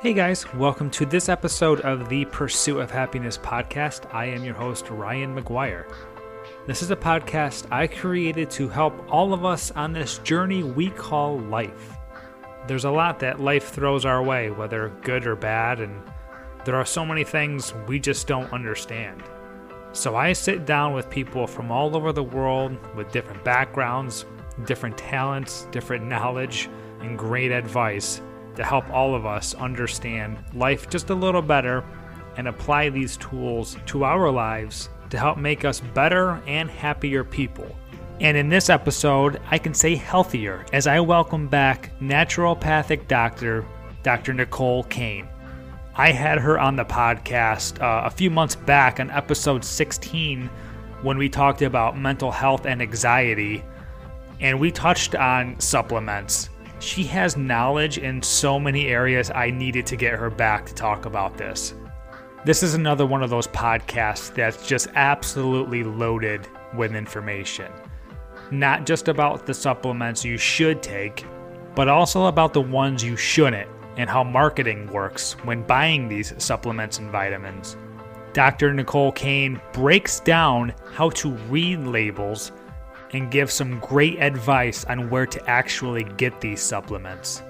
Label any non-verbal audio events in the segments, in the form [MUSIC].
Hey guys, welcome to this episode of the Pursuit of Happiness podcast. I am your host, Ryan McGuire. This is a podcast I created to help all of us on this journey we call life. There's a lot that life throws our way, whether good or bad, and there are so many things we just don't understand. So I sit down with people from all over the world with different backgrounds, different talents, different knowledge, and great advice to help all of us understand life just a little better and apply these tools to our lives to help make us better and happier people. And in this episode, I can say healthier as I welcome back naturopathic doctor, Dr. Nicole Cain. I had her on the podcast uh, a few months back on episode 16 when we talked about mental health and anxiety, and we touched on supplements she has knowledge in so many areas. I needed to get her back to talk about this. This is another one of those podcasts that's just absolutely loaded with information. Not just about the supplements you should take, but also about the ones you shouldn't and how marketing works when buying these supplements and vitamins. Dr. Nicole Cain breaks down how to read labels and give some great advice on where to actually get these supplements.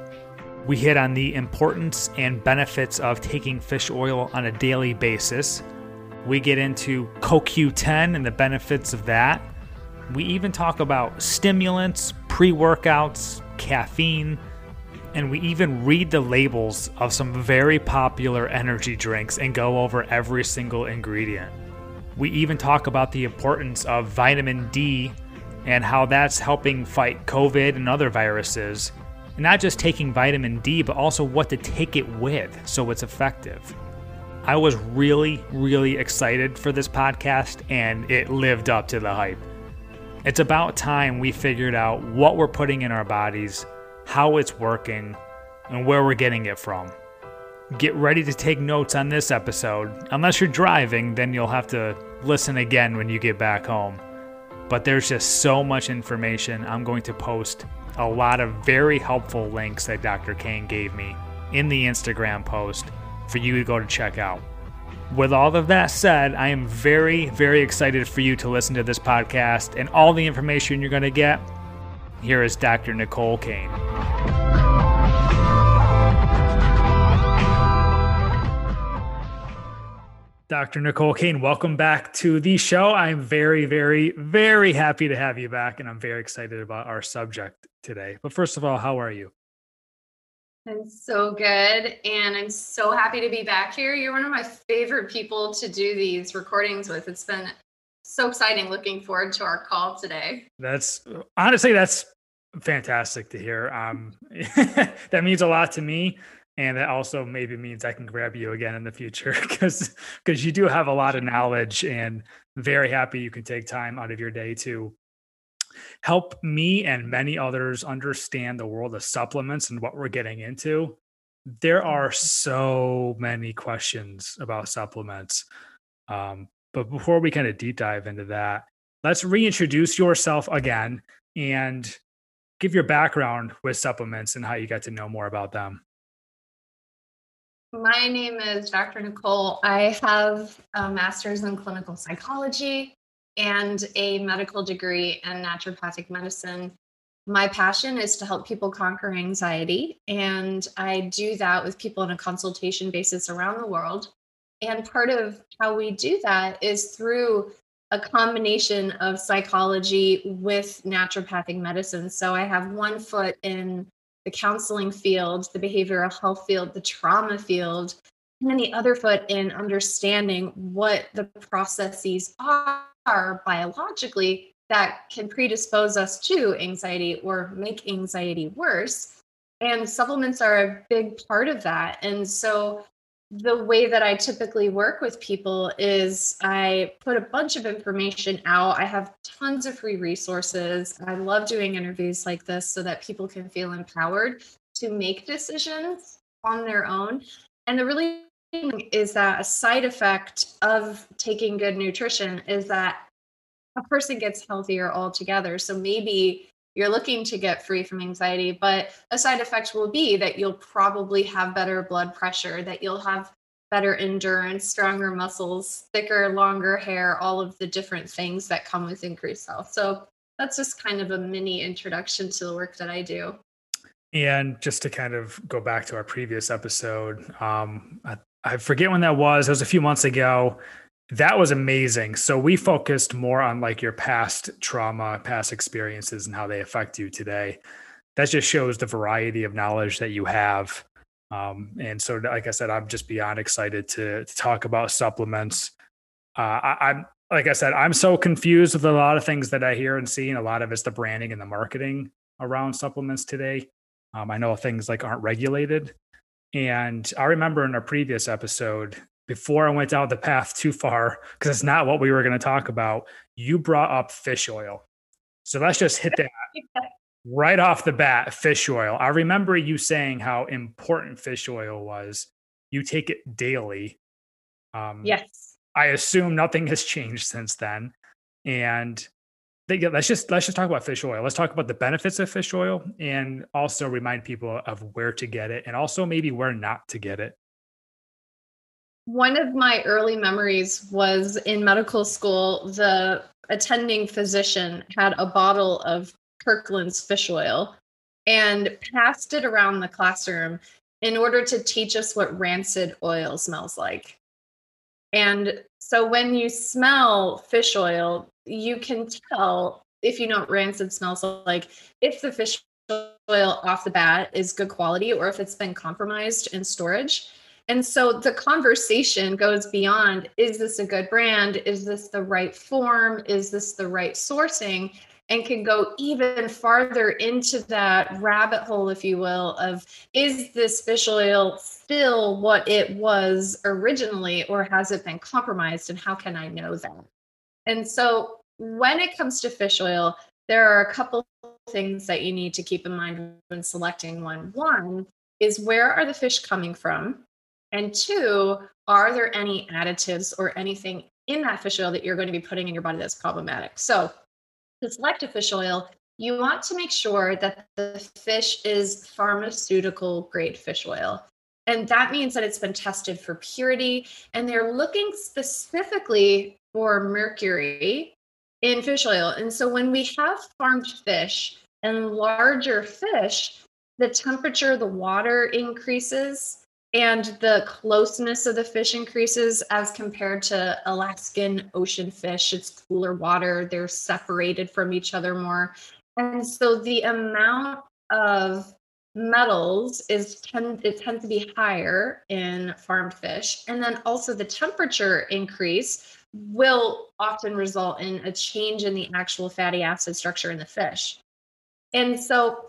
We hit on the importance and benefits of taking fish oil on a daily basis. We get into CoQ10 and the benefits of that. We even talk about stimulants, pre workouts, caffeine, and we even read the labels of some very popular energy drinks and go over every single ingredient. We even talk about the importance of vitamin D and how that's helping fight COVID and other viruses. And not just taking vitamin D, but also what to take it with so it's effective. I was really, really excited for this podcast, and it lived up to the hype. It's about time we figured out what we're putting in our bodies, how it's working, and where we're getting it from. Get ready to take notes on this episode. Unless you're driving, then you'll have to listen again when you get back home but there's just so much information. I'm going to post a lot of very helpful links that Dr. Cain gave me in the Instagram post for you to go to check out. With all of that said, I am very, very excited for you to listen to this podcast and all the information you're going to get. Here is Dr. Nicole Cain. Dr. Nicole Cain, welcome back to the show. I'm very, very, very happy to have you back, and I'm very excited about our subject today. But first of all, how are you? I'm so good, and I'm so happy to be back here. You're one of my favorite people to do these recordings with. It's been so exciting. Looking forward to our call today. That's honestly, that's fantastic to hear. Um, [LAUGHS] that means a lot to me and that also maybe means I can grab you again in the future [LAUGHS] because because you do have a lot of knowledge and very happy you can take time out of your day to help me and many others understand the world of supplements and what we're getting into. There are so many questions about supplements. Um, but before we kind of deep dive into that, let's reintroduce yourself again and give your background with supplements and how you got to know more about them. My name is Dr. Nicole. I have a master's in clinical psychology and a medical degree in naturopathic medicine. My passion is to help people conquer anxiety, and I do that with people on a consultation basis around the world. And part of how we do that is through a combination of psychology with naturopathic medicine. So I have one foot in the counseling field, the behavioral health field, the trauma field, and then the other foot in understanding what the processes are biologically that can predispose us to anxiety or make anxiety worse. And supplements are a big part of that. And so the way that I typically work with people is I put a bunch of information out. I have tons of free resources. I love doing interviews like this so that people can feel empowered to make decisions on their own. And the really thing is that a side effect of taking good nutrition is that a person gets healthier altogether. So maybe you're looking to get free from anxiety, but a side effect will be that you'll probably have better blood pressure, that you'll have better endurance, stronger muscles, thicker, longer hair, all of the different things that come with increased health. So that's just kind of a mini introduction to the work that I do. And just to kind of go back to our previous episode, um, I, I forget when that was. It was a few months ago. That was amazing. So we focused more on like your past trauma, past experiences, and how they affect you today. That just shows the variety of knowledge that you have. Um, and so, like I said, I'm just beyond excited to, to talk about supplements. Uh, I, I'm like I said, I'm so confused with a lot of things that I hear and see, and a lot of it's the branding and the marketing around supplements today. Um, I know things like aren't regulated, and I remember in our previous episode, before I went down the path too far, because it's not what we were going to talk about, you brought up fish oil. So let's just hit that right off the bat fish oil. I remember you saying how important fish oil was. You take it daily. Um, yes. I assume nothing has changed since then. And they, let's just let's just talk about fish oil. Let's talk about the benefits of fish oil and also remind people of where to get it and also maybe where not to get it one of my early memories was in medical school the attending physician had a bottle of kirkland's fish oil and passed it around the classroom in order to teach us what rancid oil smells like. And so when you smell fish oil you can tell if you know what rancid smells like if the fish oil off the bat is good quality or if it's been compromised in storage and so the conversation goes beyond is this a good brand? Is this the right form? Is this the right sourcing? And can go even farther into that rabbit hole, if you will, of is this fish oil still what it was originally, or has it been compromised? And how can I know that? And so when it comes to fish oil, there are a couple things that you need to keep in mind when selecting one. One is where are the fish coming from? And two, are there any additives or anything in that fish oil that you're going to be putting in your body that's problematic? So, to select a fish oil, you want to make sure that the fish is pharmaceutical grade fish oil. And that means that it's been tested for purity and they're looking specifically for mercury in fish oil. And so when we have farmed fish and larger fish, the temperature of the water increases and the closeness of the fish increases as compared to Alaskan ocean fish. It's cooler water, they're separated from each other more. And so the amount of metals is tend it tends to be higher in farmed fish and then also the temperature increase will often result in a change in the actual fatty acid structure in the fish and so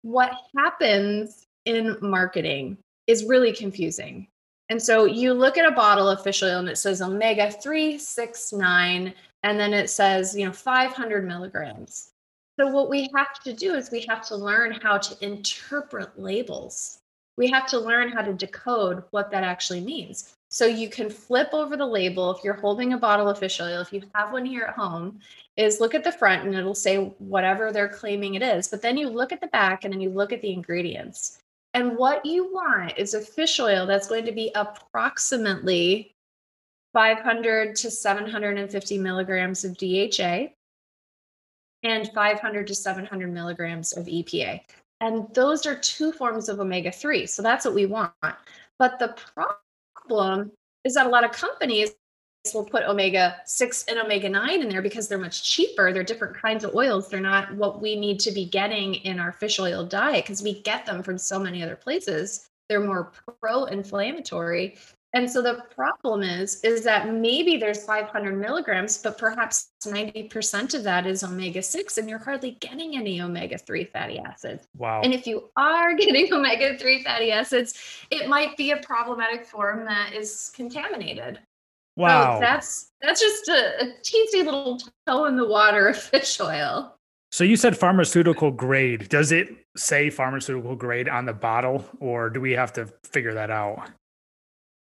what happens in marketing is really confusing. And so you look at a bottle of fish oil and it says omega 369, and then it says, you know, 500 milligrams. So what we have to do is we have to learn how to interpret labels. We have to learn how to decode what that actually means. So you can flip over the label if you're holding a bottle of fish oil, if you have one here at home, is look at the front and it'll say whatever they're claiming it is. But then you look at the back and then you look at the ingredients. And what you want is a fish oil that's going to be approximately 500 to 750 milligrams of DHA and 500 to 700 milligrams of EPA. And those are two forms of omega 3. So that's what we want. But the problem is that a lot of companies will put omega 6 and omega 9 in there because they're much cheaper. They're different kinds of oils. They're not what we need to be getting in our fish oil diet because we get them from so many other places. They're more pro inflammatory. And so the problem is, is that maybe there's 500 milligrams, but perhaps 90% of that is omega 6, and you're hardly getting any omega 3 fatty acids. Wow. And if you are [LAUGHS] getting omega 3 fatty acids, it might be a problematic form that is contaminated. Oh, wow. So that's that's just a, a teensy little toe in the water of fish oil. So you said pharmaceutical grade. Does it say pharmaceutical grade on the bottle, or do we have to figure that out?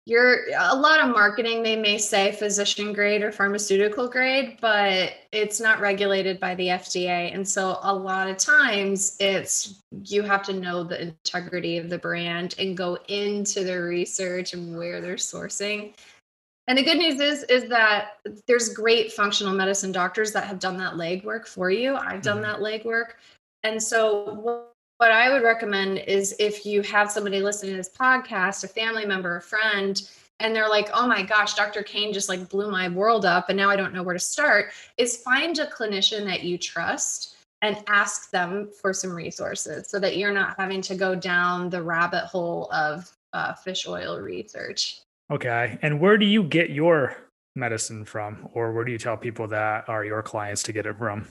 you're a lot of marketing they may say physician grade or pharmaceutical grade but it's not regulated by the FDA and so a lot of times it's you have to know the integrity of the brand and go into their research and where they're sourcing and the good news is is that there's great functional medicine doctors that have done that legwork for you I've done mm-hmm. that legwork and so what I would recommend is if you have somebody listening to this podcast, a family member, a friend, and they're like, oh my gosh, Dr. Cain just like blew my world up and now I don't know where to start, is find a clinician that you trust and ask them for some resources so that you're not having to go down the rabbit hole of uh, fish oil research. Okay. And where do you get your medicine from? Or where do you tell people that are your clients to get it from?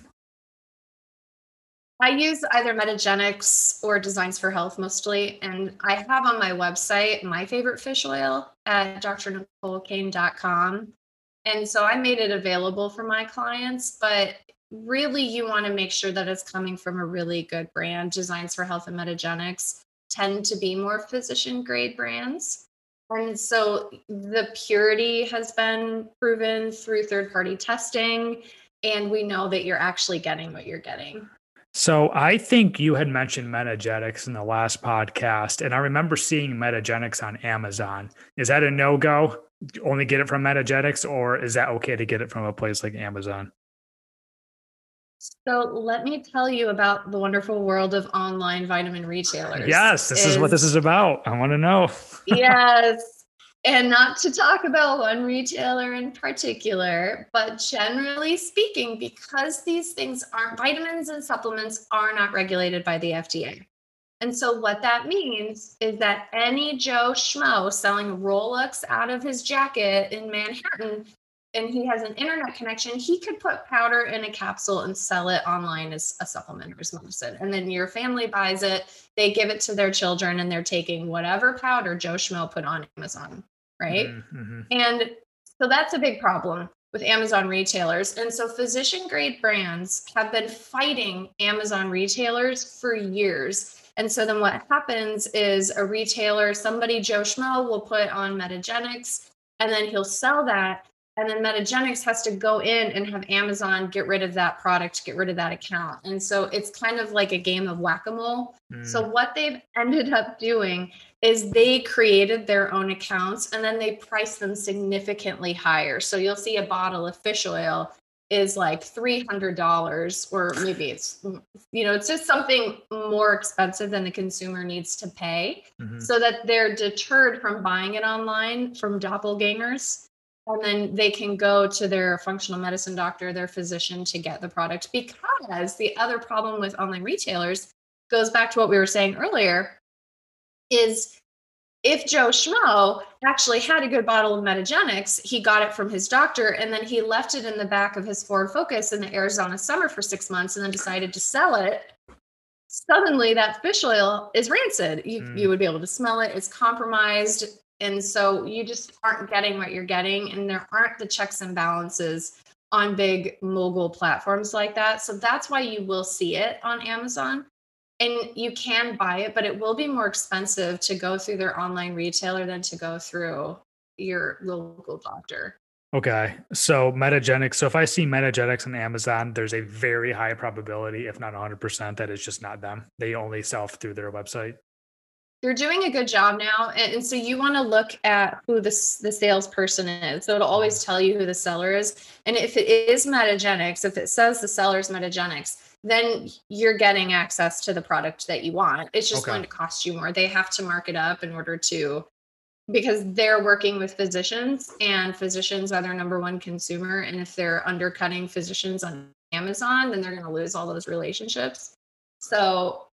I use either Metagenics or Designs for Health mostly. And I have on my website my favorite fish oil at drnicolecain.com. And so I made it available for my clients, but really you want to make sure that it's coming from a really good brand. Designs for Health and Metagenics tend to be more physician grade brands. And so the purity has been proven through third party testing. And we know that you're actually getting what you're getting. So I think you had mentioned Metagenics in the last podcast, and I remember seeing Metagenics on Amazon. Is that a no go? Only get it from Metagenics, or is that okay to get it from a place like Amazon? So let me tell you about the wonderful world of online vitamin retailers. Yes, this is, is what this is about. I want to know. [LAUGHS] yes and not to talk about one retailer in particular, but generally speaking, because these things aren't vitamins and supplements are not regulated by the FDA. And so, what that means is that any Joe Schmo selling Rolex out of his jacket in Manhattan and he has an internet connection, he could put powder in a capsule and sell it online as a supplement or as medicine. And then your family buys it, they give it to their children, and they're taking whatever powder Joe Schmo put on Amazon, right? Mm-hmm. And so that's a big problem with Amazon retailers. And so physician grade brands have been fighting Amazon retailers for years. And so then what happens is a retailer, somebody Joe Schmo will put on Metagenics and then he'll sell that and then Metagenics has to go in and have Amazon get rid of that product, get rid of that account. And so it's kind of like a game of whack a mole. Mm. So, what they've ended up doing is they created their own accounts and then they price them significantly higher. So, you'll see a bottle of fish oil is like $300 or maybe it's you know it's just something more expensive than the consumer needs to pay mm-hmm. so that they're deterred from buying it online from doppelgangers and then they can go to their functional medicine doctor, their physician to get the product. Because the other problem with online retailers goes back to what we were saying earlier is if Joe Schmo actually had a good bottle of Metagenics, he got it from his doctor and then he left it in the back of his Ford Focus in the Arizona summer for six months and then decided to sell it. Suddenly, that fish oil is rancid. You, mm. you would be able to smell it. It's compromised and so you just aren't getting what you're getting and there aren't the checks and balances on big mogul platforms like that. So that's why you will see it on amazon. And you can buy it but it will be more expensive to go through their online retailer than to go through your local doctor. Okay so metagenics so if i see metagenics on amazon there's a very high probability if not 100% that it's just not them. They only sell through their website you're doing a good job now and, and so you want to look at who the, the salesperson is. So it'll always mm-hmm. tell you who the seller is. And if it is metagenics if it says the seller's metagenics then you're getting access to the product that you want. It's just okay. going to cost you more. They have to mark it up in order to because they're working with physicians and physicians are their number one consumer. And if they're undercutting physicians on amazon then they're going to lose all those relationships. So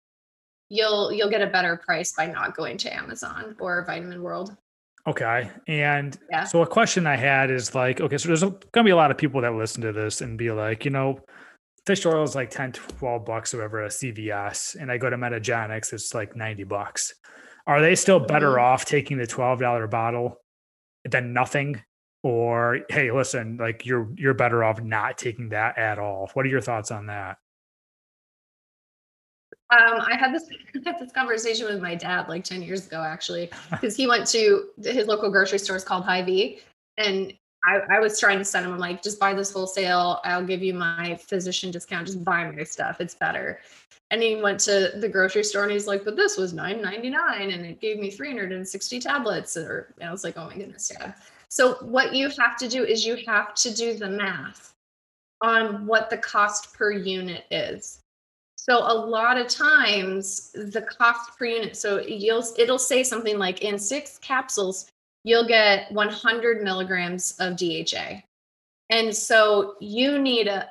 you'll you'll get a better price by not going to Amazon or Vitamin World. Okay. And yeah. so a question I had is like, okay, so there's going to be a lot of people that listen to this and be like, you know, fish oil is like 10, 12 bucks or whatever a CVS. And I go to Metagenics, it's like 90 bucks. Are they still better mm-hmm. off taking the $12 bottle than nothing? Or hey, listen, like you're you're better off not taking that at all. What are your thoughts on that? Um, I had this [LAUGHS] had this conversation with my dad like 10 years ago, actually, [LAUGHS] because he went to his local grocery store is called Hy-Vee. And I, I, was trying to send him, I'm like, just buy this wholesale. I'll give you my physician discount. Just buy my stuff. It's better. And he went to the grocery store and he's like, but this was $9.99 and it gave me 360 tablets. Or and I was like, oh my goodness, dad. So what you have to do is you have to do the math on what the cost per unit is. So a lot of times the cost per unit, so you'll it'll say something like in six capsules, you'll get 100 milligrams of DHA. And so you need a,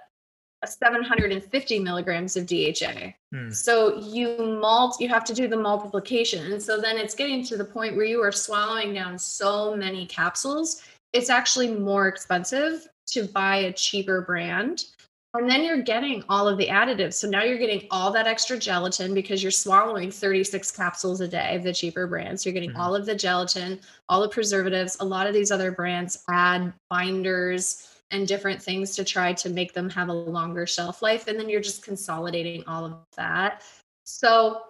a 750 milligrams of DHA. Hmm. So you mult, you have to do the multiplication. And so then it's getting to the point where you are swallowing down so many capsules, it's actually more expensive to buy a cheaper brand and then you're getting all of the additives. So now you're getting all that extra gelatin because you're swallowing 36 capsules a day of the cheaper brands. So you're getting mm-hmm. all of the gelatin, all the preservatives. A lot of these other brands add binders and different things to try to make them have a longer shelf life. And then you're just consolidating all of that. So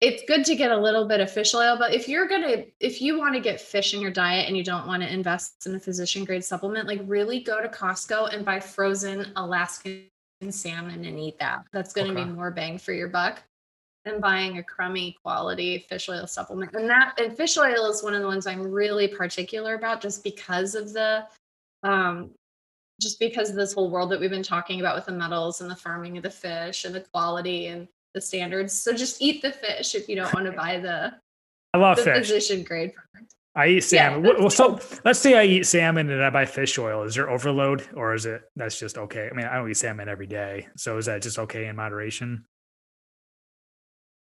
it's good to get a little bit of fish oil, but if you're gonna, if you want to get fish in your diet and you don't want to invest in a physician grade supplement, like really go to Costco and buy frozen Alaskan salmon and eat that. That's going to okay. be more bang for your buck than buying a crummy quality fish oil supplement. And that and fish oil is one of the ones I'm really particular about just because of the um just because of this whole world that we've been talking about with the metals and the farming of the fish and the quality and the standards. So just eat the fish if you don't want to buy the I love the fish. physician grade product. I eat salmon. Yeah, well, so let's say I eat salmon and I buy fish oil. Is there overload or is it that's just okay? I mean, I don't eat salmon every day. So is that just okay in moderation?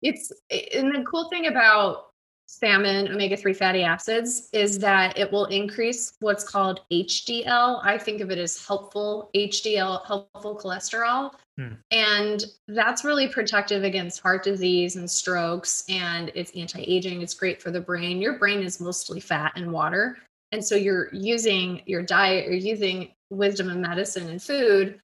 It's and the cool thing about salmon omega 3 fatty acids is that it will increase what's called HDL. I think of it as helpful HDL, helpful cholesterol. Hmm. And that's really protective against heart disease and strokes. And it's anti aging. It's great for the brain. Your brain is mostly fat and water. And so you're using your diet, you're using wisdom of medicine and food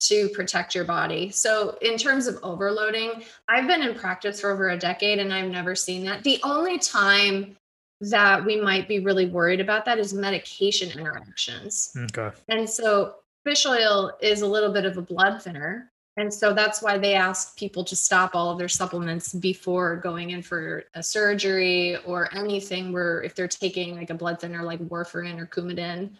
to protect your body. So, in terms of overloading, I've been in practice for over a decade and I've never seen that. The only time that we might be really worried about that is medication interactions. Okay. And so, fish oil is a little bit of a blood thinner. And so that's why they ask people to stop all of their supplements before going in for a surgery or anything where if they're taking like a blood thinner like warfarin or Coumadin,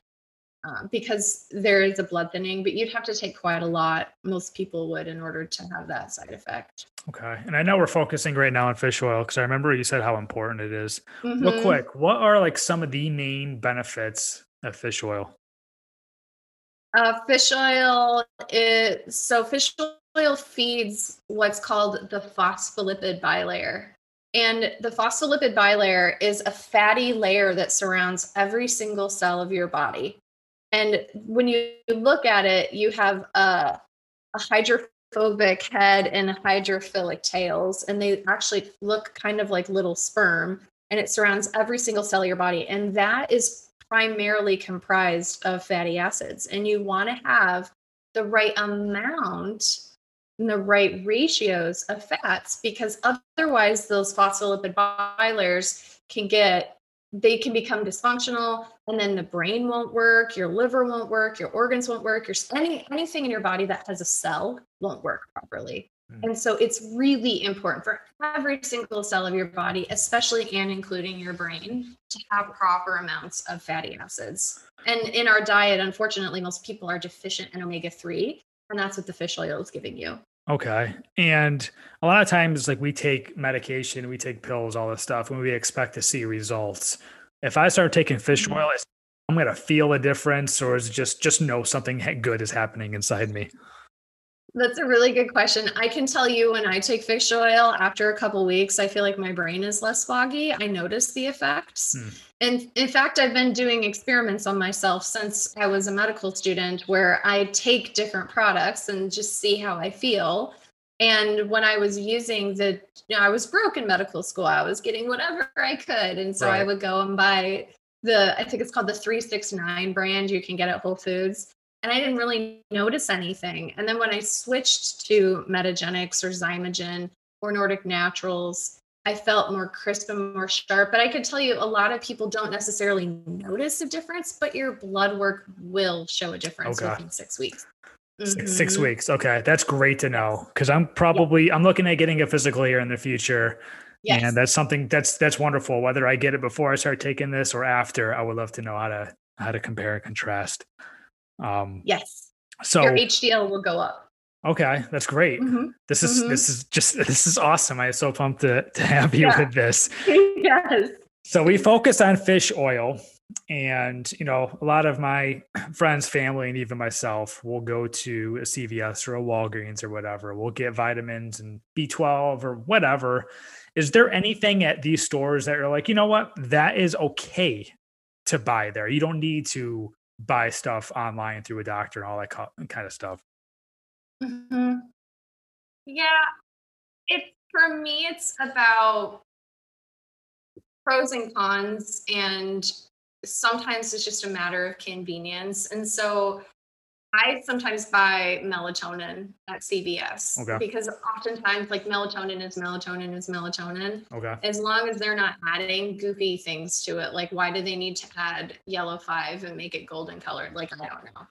uh, because there is a blood thinning, but you'd have to take quite a lot. Most people would in order to have that side effect. Okay. And I know we're focusing right now on fish oil because I remember you said how important it is. Mm-hmm. Real quick, what are like some of the main benefits of fish oil? Uh, fish oil is so fish oil feeds what's called the phospholipid bilayer. And the phospholipid bilayer is a fatty layer that surrounds every single cell of your body. And when you look at it, you have a, a hydrophobic head and hydrophilic tails, and they actually look kind of like little sperm, and it surrounds every single cell of your body. And that is primarily comprised of fatty acids. And you want to have the right amount and the right ratios of fats because otherwise those phospholipid bilayers can get they can become dysfunctional and then the brain won't work your liver won't work your organs won't work your any anything in your body that has a cell won't work properly. Mm. and so it's really important for every single cell of your body especially and including your brain to have proper amounts of fatty acids. And in our diet unfortunately most people are deficient in omega-3 and that's what the fish oil is giving you Okay. And a lot of times, like we take medication, we take pills, all this stuff, and we expect to see results. If I start taking fish mm-hmm. oil, I'm going to feel a difference, or is just just know something good is happening inside me? That's a really good question. I can tell you when I take fish oil after a couple weeks, I feel like my brain is less foggy. I notice the effects. Hmm. And in fact, I've been doing experiments on myself since I was a medical student where I take different products and just see how I feel. And when I was using the, you know, I was broke in medical school. I was getting whatever I could. And so right. I would go and buy the, I think it's called the 369 brand you can get at Whole Foods and I didn't really notice anything. And then when I switched to Metagenics or Xymogen or Nordic Naturals, I felt more crisp and more sharp. But I could tell you a lot of people don't necessarily notice a difference, but your blood work will show a difference okay. within six weeks. Mm-hmm. Six, weeks. Okay. That's great to know. Cause I'm probably, yeah. I'm looking at getting a physical here in the future. Yes. And that's something that's, that's wonderful. Whether I get it before I start taking this or after, I would love to know how to, how to compare and contrast. Um, yes. So your HDL will go up. Okay, that's great. Mm-hmm. This is mm-hmm. this is just [LAUGHS] this is awesome. I'm so pumped to to have you yeah. with this. [LAUGHS] yes. So we focus on fish oil, and you know a lot of my [CLEARS THROAT] friends, family, and even myself will go to a CVS or a Walgreens or whatever. We'll get vitamins and B12 or whatever. Is there anything at these stores that are like, you know what, that is okay to buy there? You don't need to buy stuff online through a doctor and all that kind of stuff. Mm-hmm. Yeah, it for me it's about pros and cons, and sometimes it's just a matter of convenience. And so I sometimes buy melatonin at CVS okay. because oftentimes, like melatonin is melatonin is melatonin. Okay. As long as they're not adding goofy things to it, like why do they need to add yellow five and make it golden colored? Like I don't know.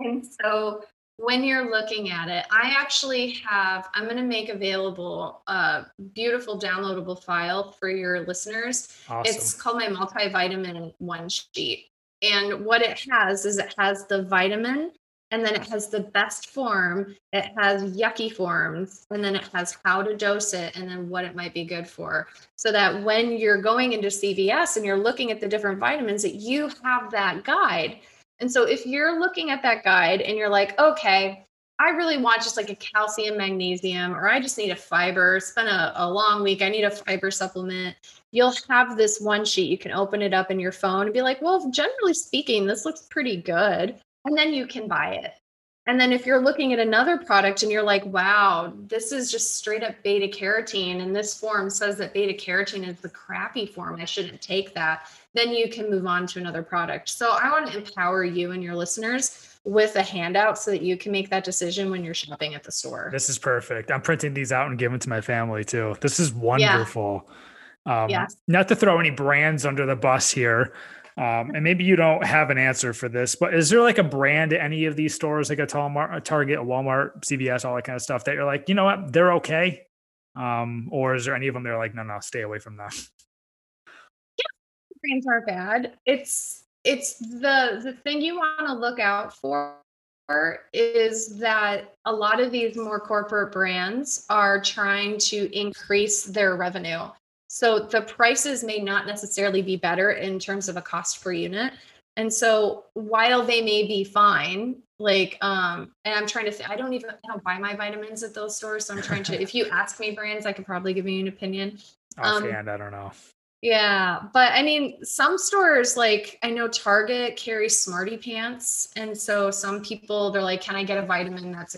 And so when you're looking at it, I actually have, I'm going to make available a beautiful downloadable file for your listeners. Awesome. It's called my multivitamin one sheet. And what it has is it has the vitamin and then it has the best form. It has yucky forms. And then it has how to dose it and then what it might be good for. So that when you're going into cvs and you're looking at the different vitamins that you have that guide. And so if you're looking at that guide and you're like okay i really want just like a calcium magnesium or i just need a fiber. It's been a, a long week. I need a fiber supplement. You'll have this one sheet. You can open it up in your phone and be like well generally speaking this looks pretty good and then you can buy it. And then if you're looking at another product and you're like, wow, this is just straight up beta carotene, and this form says that beta carotene is the crappy form, I shouldn't take that, then you can move on to another product. So I want to empower you and your listeners with a handout so that you can make that decision when you're shopping at the store. This is perfect. I'm printing these out and giving to my family too. This is wonderful. Yeah. Um, yes. Not to throw any brands under the bus here, um, and maybe you don't have an answer for this, but is there like a brand at any of these stores, like a Talmart, a Target, a Walmart, CVS, all that kind of stuff that you're like, you know what, they're okay? Um, or is there any of them they're like, no, no, stay away from them? Yeah, brands are bad. It's it's the the thing you want to look out for is that a lot of these more corporate brands are trying to increase their revenue. So the prices may not necessarily be better in terms of a cost per unit. And so while they may be fine, like um, and I'm trying to th- I don't even I don't buy my vitamins at those stores. So I'm trying to if you [LAUGHS] ask me brands, I could probably give you an opinion. Offhand, um, I don't know. Yeah, but I mean, some stores like I know Target carries Smarty Pants, and so some people they're like, "Can I get a vitamin that's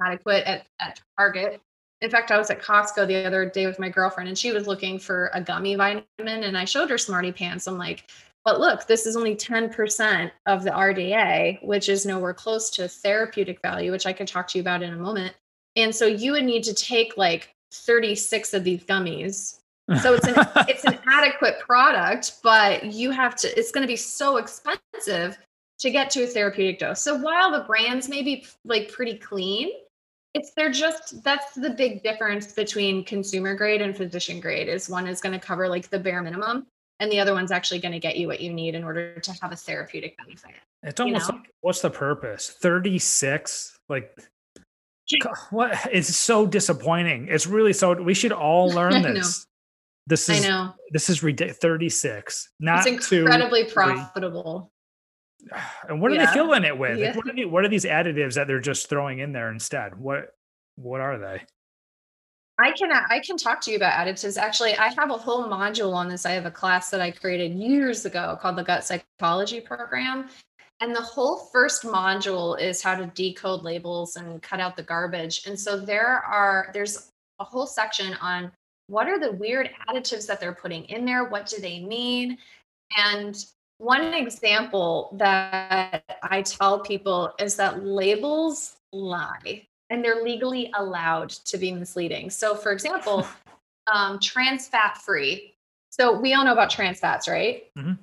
adequate at, at Target?" In fact, I was at Costco the other day with my girlfriend and she was looking for a gummy vitamin and I showed her Smarty Pants. I'm like, but look, this is only 10% of the RDA, which is nowhere close to therapeutic value, which I could talk to you about in a moment. And so you would need to take like 36 of these gummies. So it's an [LAUGHS] it's an adequate product, but you have to it's going to be so expensive to get to a therapeutic dose. So while the brands may be like pretty clean, it's they're just that's the big difference between consumer grade and physician grade is one is going to cover like the bare minimum and the other one's actually going to get you what you need in order to have a therapeutic benefit. It's almost you know? like what's the purpose? 36 like what it's so disappointing. It's really so we should all [LAUGHS] learn this. This is I know. This is ridiculous. 36. Not it's incredibly profitable. [SIGHS] And what are Yeah. they filling it with? Like, what, are what are these additives that they're just throwing in there instead? What what are they? I can I can talk to you about additives. Actually, I have a whole module on this. I have a class that I created years ago called the Gut Psychology Program. And the whole first module is how to decode labels and cut out the garbage. And so there are there's a whole section on what are the weird additives that they're putting in there? What do they mean? And one example that I tell people is that labels lie and they're legally allowed to be misleading. So, for example, [LAUGHS] um, trans fat free. So, we all know about trans fats, right? Mhm.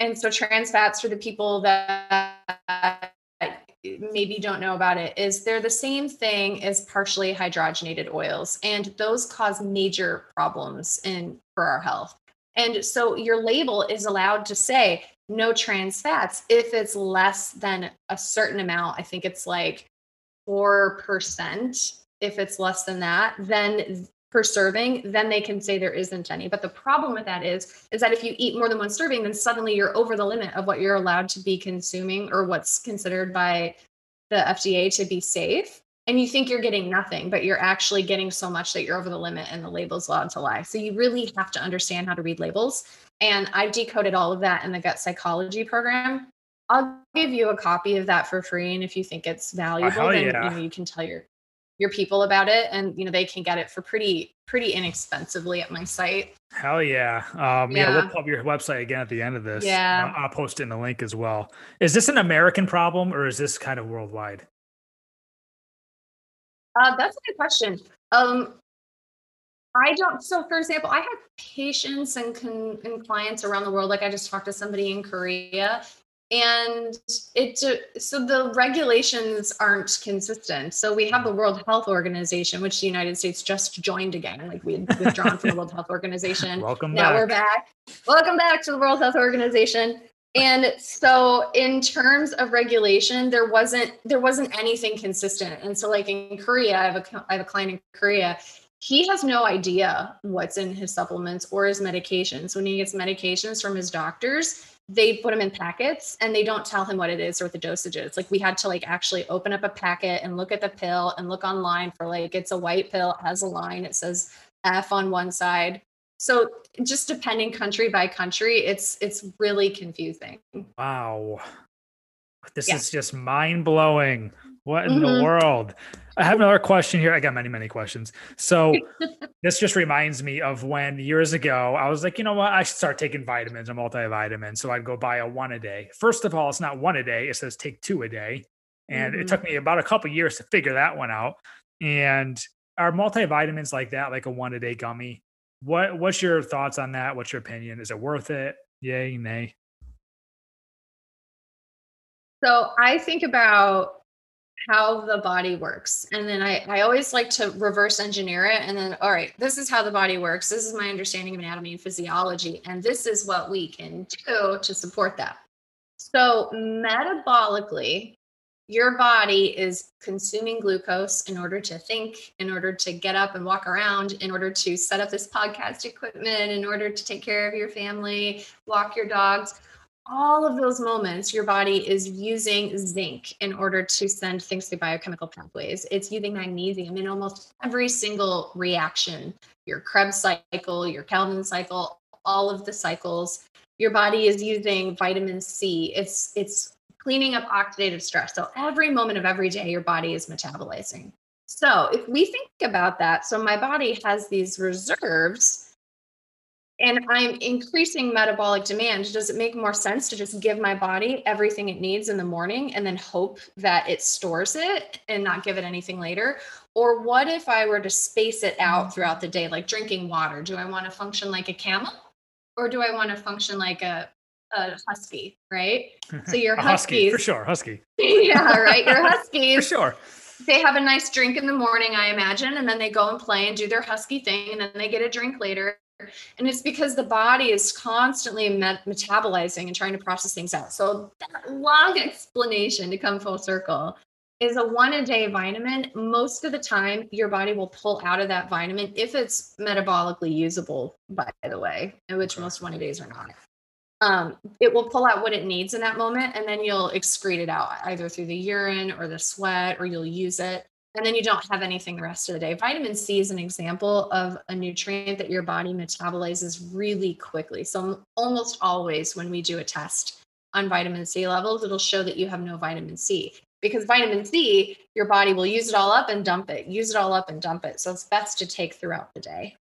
And so, trans fats, for the people that maybe don't know about it, is they're the same thing as partially hydrogenated oils, and those cause major problems in for our health. And so, your label is allowed to say no trans fats if it's less than a certain amount. I think it's like 4%. If it's less than that, then per serving, then they can say there isn't any. But the problem with that is, is that if you eat more than one serving, then suddenly you're over the limit of what you're allowed to be consuming or what's considered by the FDA to be safe. And you think you're getting nothing, but you're actually getting so much that you're over the limit and the label's allowed to lie. So you really have to understand how to read labels. And I've decoded all of that in the gut psychology program. I'll give you a copy of that for free. And if you think it's valuable, hell then yeah. you, know, you can tell your your people about it and you know they can get it for pretty pretty inexpensively at my site. Hell yeah. Um, yeah. we'll Yeah. put your website again at the end of this. Yeah. I'll, I'll post it in the link as well. Is this an American problem or is this kind of worldwide? Uh, that's a good question. Um, I don't. So, for example, I have patients and, con, and clients around the world. Like I just talked to somebody in Korea, and it. So the regulations aren't consistent. So we have the World Health Organization, which the United States just joined again. Like we had withdrawn from the World Health Organization. [LAUGHS] Welcome now back. we're back. Welcome back to the World Health Organization. And so in terms of regulation, there wasn't there wasn't anything consistent. And so like in Korea, I have a I have a client in Korea. He has no idea what's in his supplements or his medications. When he gets medications from his doctors, they put them in packets and they don't tell him what it is or what the dosage is. Like we had to like actually open up a packet and look at the pill and look online for like it's a white pill, has a line, it says F on one side. So just depending country by country, it's it's really confusing. Wow. This Yeah. is just mind blowing. What in the Mhm. world? I have another question here. I got many, many questions. So [LAUGHS] this just reminds me of when years ago I was like, you know what? I should start taking vitamins, a multivitamin. So I'd go buy a one a day. First of all, it's not one a day, it says take two a day. And it Mhm. took me about a couple years to figure that one out. And are multivitamins like that, like a one a day gummy? What what's your thoughts on that? What's your opinion? Is it worth it? Yay, nay? So I think about how the body works. And then I, I always like to reverse engineer it. And then, all right, this is how the body works. This is my understanding of anatomy and physiology. And this is what we can do to support that. So, metabolically, your body is consuming glucose in order to think, in order to get up and walk around, in order to set up this podcast equipment, in order to take care of your family, walk your dogs all of those moments, your body is using zinc in order to send things through biochemical pathways. It's using magnesium in almost every single reaction your Krebs cycle, your Calvin cycle, all of the cycles. Your body is using vitamin C. It's it's cleaning up oxidative stress. So every moment of every day, your body is metabolizing. So if we think about that, so my body has these reserves and I'm increasing metabolic demand, does it make more sense to just give my body everything it needs in the morning and then hope that it stores it and not give it anything later? Or what if I were to space it out mm. throughout the day, like drinking water? Do I want to function like a camel or do I want to function like a, a husky, right? [LAUGHS] So your A husky, for sure. Husky. [LAUGHS] yeah, right. Your [LAUGHS] huskies. For sure. they have a nice drink in the morning, I imagine, and then they go and play and do their husky thing, and then they get a drink later. And it's because the body is constantly met- metabolizing and trying to process things out. So that long explanation to come full circle is a one a day vitamin. Most of the time, your body will pull out of that vitamin if it's metabolically usable, by the way, which most one a days are not. Um, it will pull out what it needs in that moment and then you'll excrete it out either through the urine or the sweat or you'll use it and then you don't have anything the rest of the day. Vitamin C is an example of a nutrient that your body metabolizes really quickly. So almost always when we do a test on vitamin C levels, it'll show that you have no vitamin C because vitamin C, your body will use it all up and dump it, use it all up and dump it. So it's best to take throughout the day.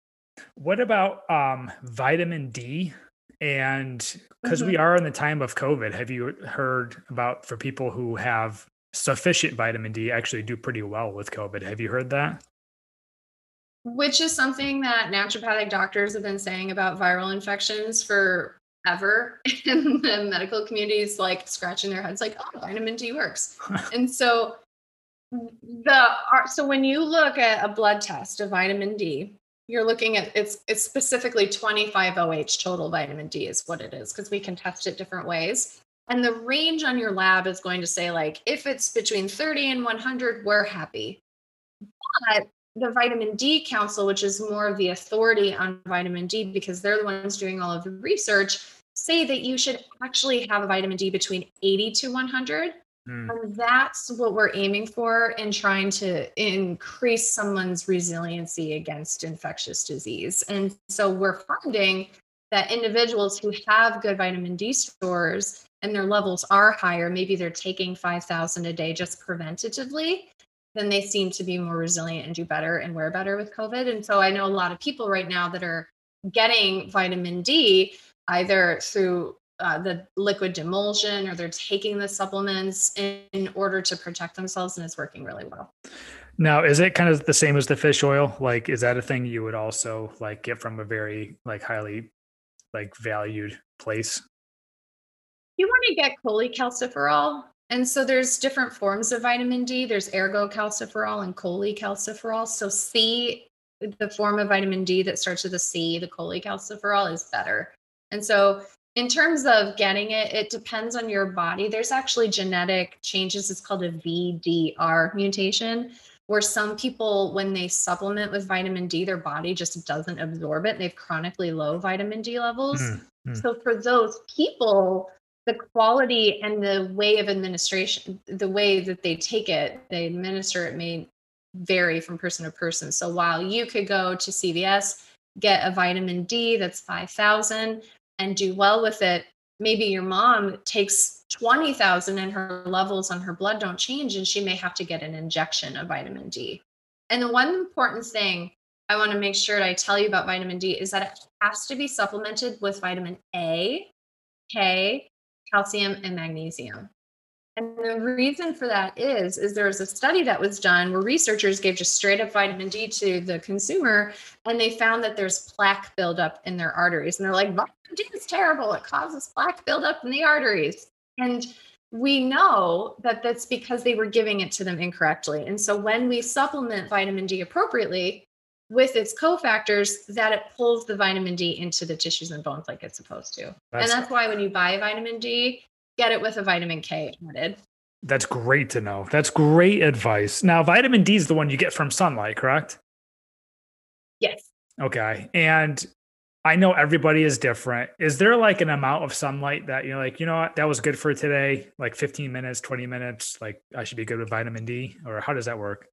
What about um, vitamin D? And because mm-hmm. we are in the time of COVID, have you heard about for people who have sufficient vitamin D actually do pretty well with COVID. Have you heard that? Which is something that naturopathic doctors have been saying about viral infections for ever [LAUGHS] in the medical community is like scratching their heads like oh vitamin d works [LAUGHS] and so the so when you look at a blood test of vitamin d you're looking at it's it's specifically 25 oh total vitamin d is what it is because we can test it different ways and the range on your lab is going to say, like, if it's between 30 and 100, we're happy. But the vitamin D council, which is more of the authority on vitamin D because they're the ones doing all of the research, say that you should actually have a vitamin D between 80 to 100. Mm. And that's what we're aiming for in trying to increase someone's resiliency against infectious disease. And so we're finding that individuals who have good vitamin D stores and their levels are higher, maybe they're taking 5,000 a day just preventatively, then they seem to be more resilient and do better and wear better with COVID. And so I know a lot of people right now that are getting vitamin D either through uh, the liquid demulsion or they're taking the supplements in, in order to protect themselves and it's working really well. Now, is it kind of the same as the fish oil? Like, is that a thing you would also like get from a very like highly like valued place? You want to get cholecalciferol. And so there's different forms of vitamin D. There's ergocalciferol and cholecalciferol. So C, the form of vitamin D that starts with a C, the cholecalciferol is better. And so in terms of getting it, it depends on your body. There's actually genetic changes. It's called a VDR mutation, where some people, when they supplement with vitamin D, their body just doesn't absorb it. and They have chronically low vitamin D levels. Mm-hmm. So for those people, the quality and the way of administration, the way that they take it, they administer it may vary from person to person. So while you could go to CVS, get a vitamin D that's 5,000 and do well with it, maybe your mom takes 20,000 and her levels on her blood don't change and she may have to get an injection of vitamin D. And the one important thing I want to make sure I tell you about vitamin D is that it has to be supplemented with vitamin A, K, calcium, and magnesium. And the reason for that is, is there was a study that was done where researchers gave just straight up vitamin D to the consumer, and they found that there's plaque buildup in their arteries. And they're like, vitamin D is terrible. It causes plaque buildup in the arteries. And we know that that's because they were giving it to them incorrectly. And so when we supplement vitamin D appropriately, with its cofactors that it pulls the vitamin D into the tissues and bones like it's supposed to. That's, and that's why when you buy vitamin D, get it with a vitamin K added. That's great to know. That's great advice. Now, vitamin D is the one you get from sunlight, correct? Yes. Okay. And I know everybody is different. Is there like an amount of sunlight that you're like, you know what, that was good for today, like 15 minutes, 20 minutes, like I should be good with vitamin D? Or how does that work?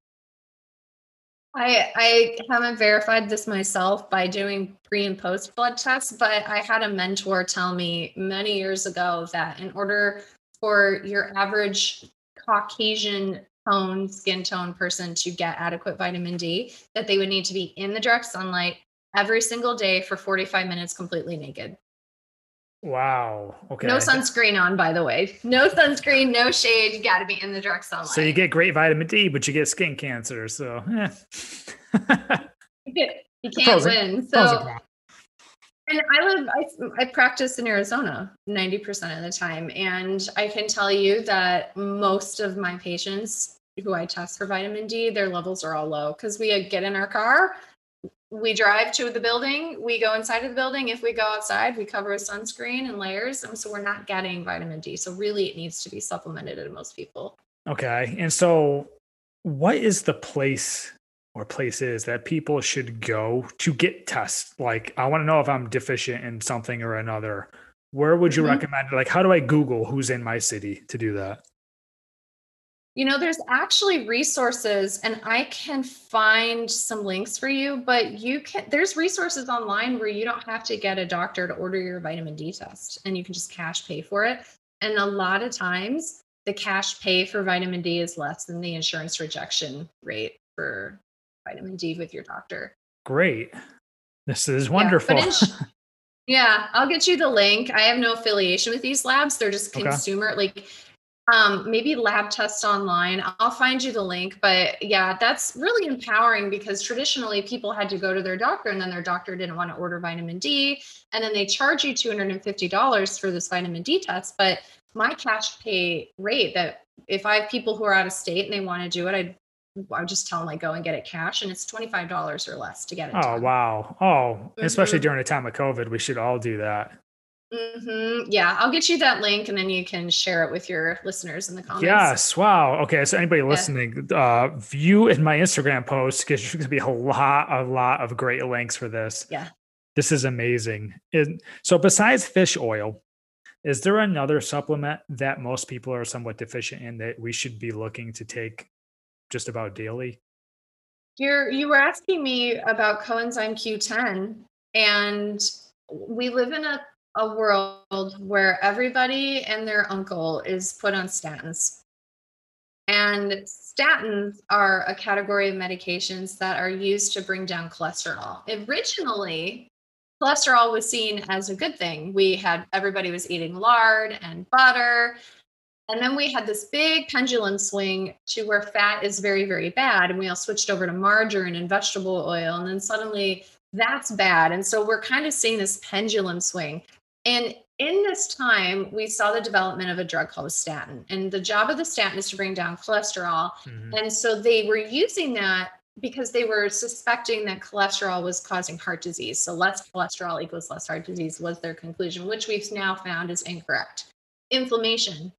I I haven't verified this myself by doing pre and post blood tests, but I had a mentor tell me many years ago that in order for your average Caucasian tone, skin tone person to get adequate vitamin D, that they would need to be in the direct sunlight every single day for 45 minutes completely naked. Wow. Okay. No sunscreen on, by the way. No sunscreen, no shade. You got to be in the direct sunlight. So you get great vitamin D, but you get skin cancer. So eh. [LAUGHS] you can't win. So, and I live, I, I practice in Arizona 90% of the time. And I can tell you that most of my patients who I test for vitamin D, their levels are all low because we get in our car we drive to the building, we go inside of the building. If we go outside, we cover with sunscreen and layers. And so we're not getting vitamin D. So really it needs to be supplemented in most people. Okay. And so what is the place or places that people should go to get tests? Like I want to know if I'm deficient in something or another. where would you Mhm. recommend? Like, how do I Google who's in my city to do that? You know, there's actually resources, and I can find some links for you, but you can, there's resources online where you don't have to get a doctor to order your vitamin D test and you can just cash pay for it. And a lot of times, the cash pay for vitamin D is less than the insurance rejection rate for vitamin D with your doctor. Great. This is wonderful. ins- [LAUGHS] yeah, I'll get you the link. I have no affiliation with these labs. They're just Okay. consumer like um maybe lab tests online. I'll find you the link, but yeah, that's really empowering because traditionally people had to go to their doctor and then their doctor didn't want to order vitamin D and then they charge you $250 for this vitamin D test, but my cash pay rate that if I have people who are out of state and they want to do it, I I just tell them like go and get it cash and it's $25 or less to get it oh, done. wow. Oh, especially Mhm. during a time of COVID, we should all do that. Hmm Yeah, I'll get you that link and then you can share it with your listeners in the comments. Yes. Wow. Okay. So anybody listening, uh, view in my Instagram post because there's going to be a lot, a lot of great links for this. Yeah. This is amazing. And so besides fish oil, is there another supplement that most people are somewhat deficient in that we should be looking to take just about daily? You're you were asking me about coenzyme Q10 and we live in a, a world where everybody and their uncle is put on statins. And statins are a category of medications that are used to bring down cholesterol. Originally, cholesterol was seen as a good thing. We had everybody was eating lard and butter. And then we had this big pendulum swing to where fat is very, very bad. And we all switched over to margarine and vegetable oil. And then suddenly that's bad. And so we're kind of seeing this pendulum swing. And in this time, we saw the development of a drug called a statin. And the job of the statin is to bring down cholesterol. Mhm. And so they were using that because they were suspecting that cholesterol was causing heart disease. So less cholesterol equals less heart disease was their conclusion, which we've now found is incorrect. Inflammation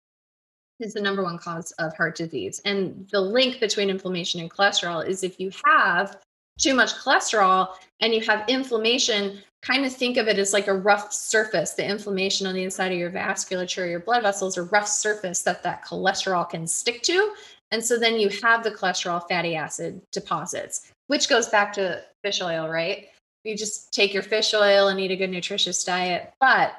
is the number one cause of heart disease. And the link between inflammation and cholesterol is if you have too much cholesterol and you have inflammation, kind of think of it as like a rough surface. The inflammation on the inside of your vasculature, your blood vessels, a rough surface that that cholesterol can stick to. And so then you have the cholesterol fatty acid deposits, which goes back to fish oil, right? You just take your fish oil and eat a good nutritious diet. But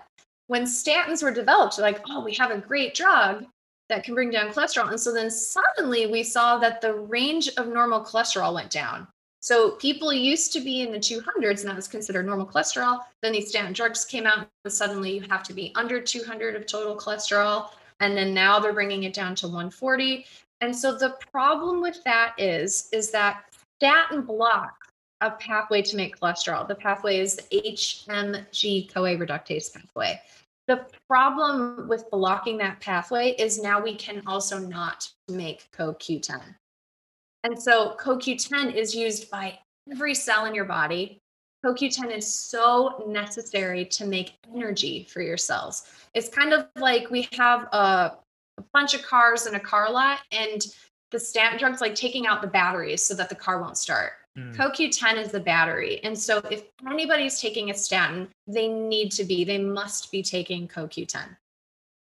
when statins were developed, like, oh, we have a great drug that can bring down cholesterol. And so then suddenly we saw that the range of normal cholesterol went down. So people used to be in the 200s, and that was considered normal cholesterol. Then these statin drugs came out, and suddenly you have to be under 200 of total cholesterol. And then now they're bringing it down to 140. And so the problem with that is, is that statin blocks a pathway to make cholesterol. The pathway is the HMG CoA reductase pathway. The problem with blocking that pathway is now we can also not make CoQ10. And so CoQ10 is used by every cell in your body. CoQ10 is so necessary to make energy for your cells. It's kind of like we have a, a bunch of cars in a car lot, and the statin drugs like taking out the batteries so that the car won't start. Mm. CoQ10 is the battery. And so if anybody's taking a statin, they need to be, they must be taking CoQ10.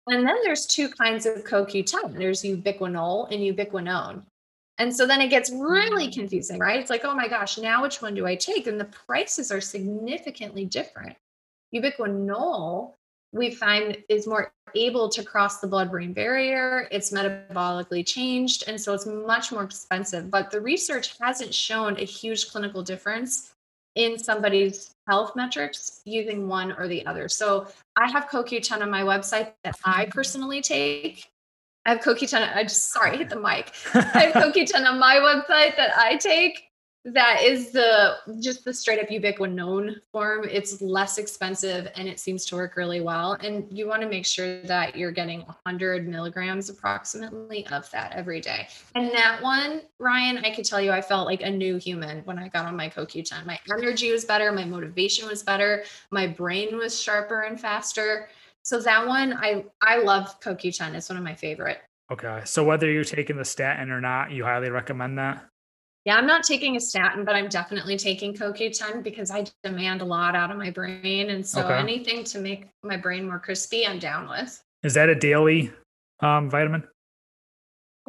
And then there's two kinds of CoQ10. There's ubiquinol and ubiquinone. And so then it gets really mm-hmm. confusing, right? It's like, oh my gosh, now which one do I take? And the prices are significantly different. Ubiquinol, we find, is more able to cross the blood brain barrier. It's metabolically changed. And so it's much more expensive. But the research hasn't shown a huge clinical difference in somebody's health metrics using one or the other. So I have CoQ10 on my website that I personally take. I have CoQ10. I just, sorry, I hit the mic. [LAUGHS] I have CoQ10 on my website that I take. That is the just the straight up ubiquinone form. It's less expensive and it seems to work really well. And you want to make sure that you're getting 100 milligrams approximately of that every day. And that one, Ryan, I could tell you, I felt like a new human when I got on my CoQ10. My energy was better, my motivation was better, my brain was sharper and faster. So that one, I I love CoQ10. It's one of my favorite. Okay. So whether you're taking the statin or not, you highly recommend that? Yeah, I'm not taking a statin, but I'm definitely taking CoQ10 because I demand a lot out of my brain. And so Okay. anything to make my brain more crispy, I'm down with. Is that a daily um, vitamin?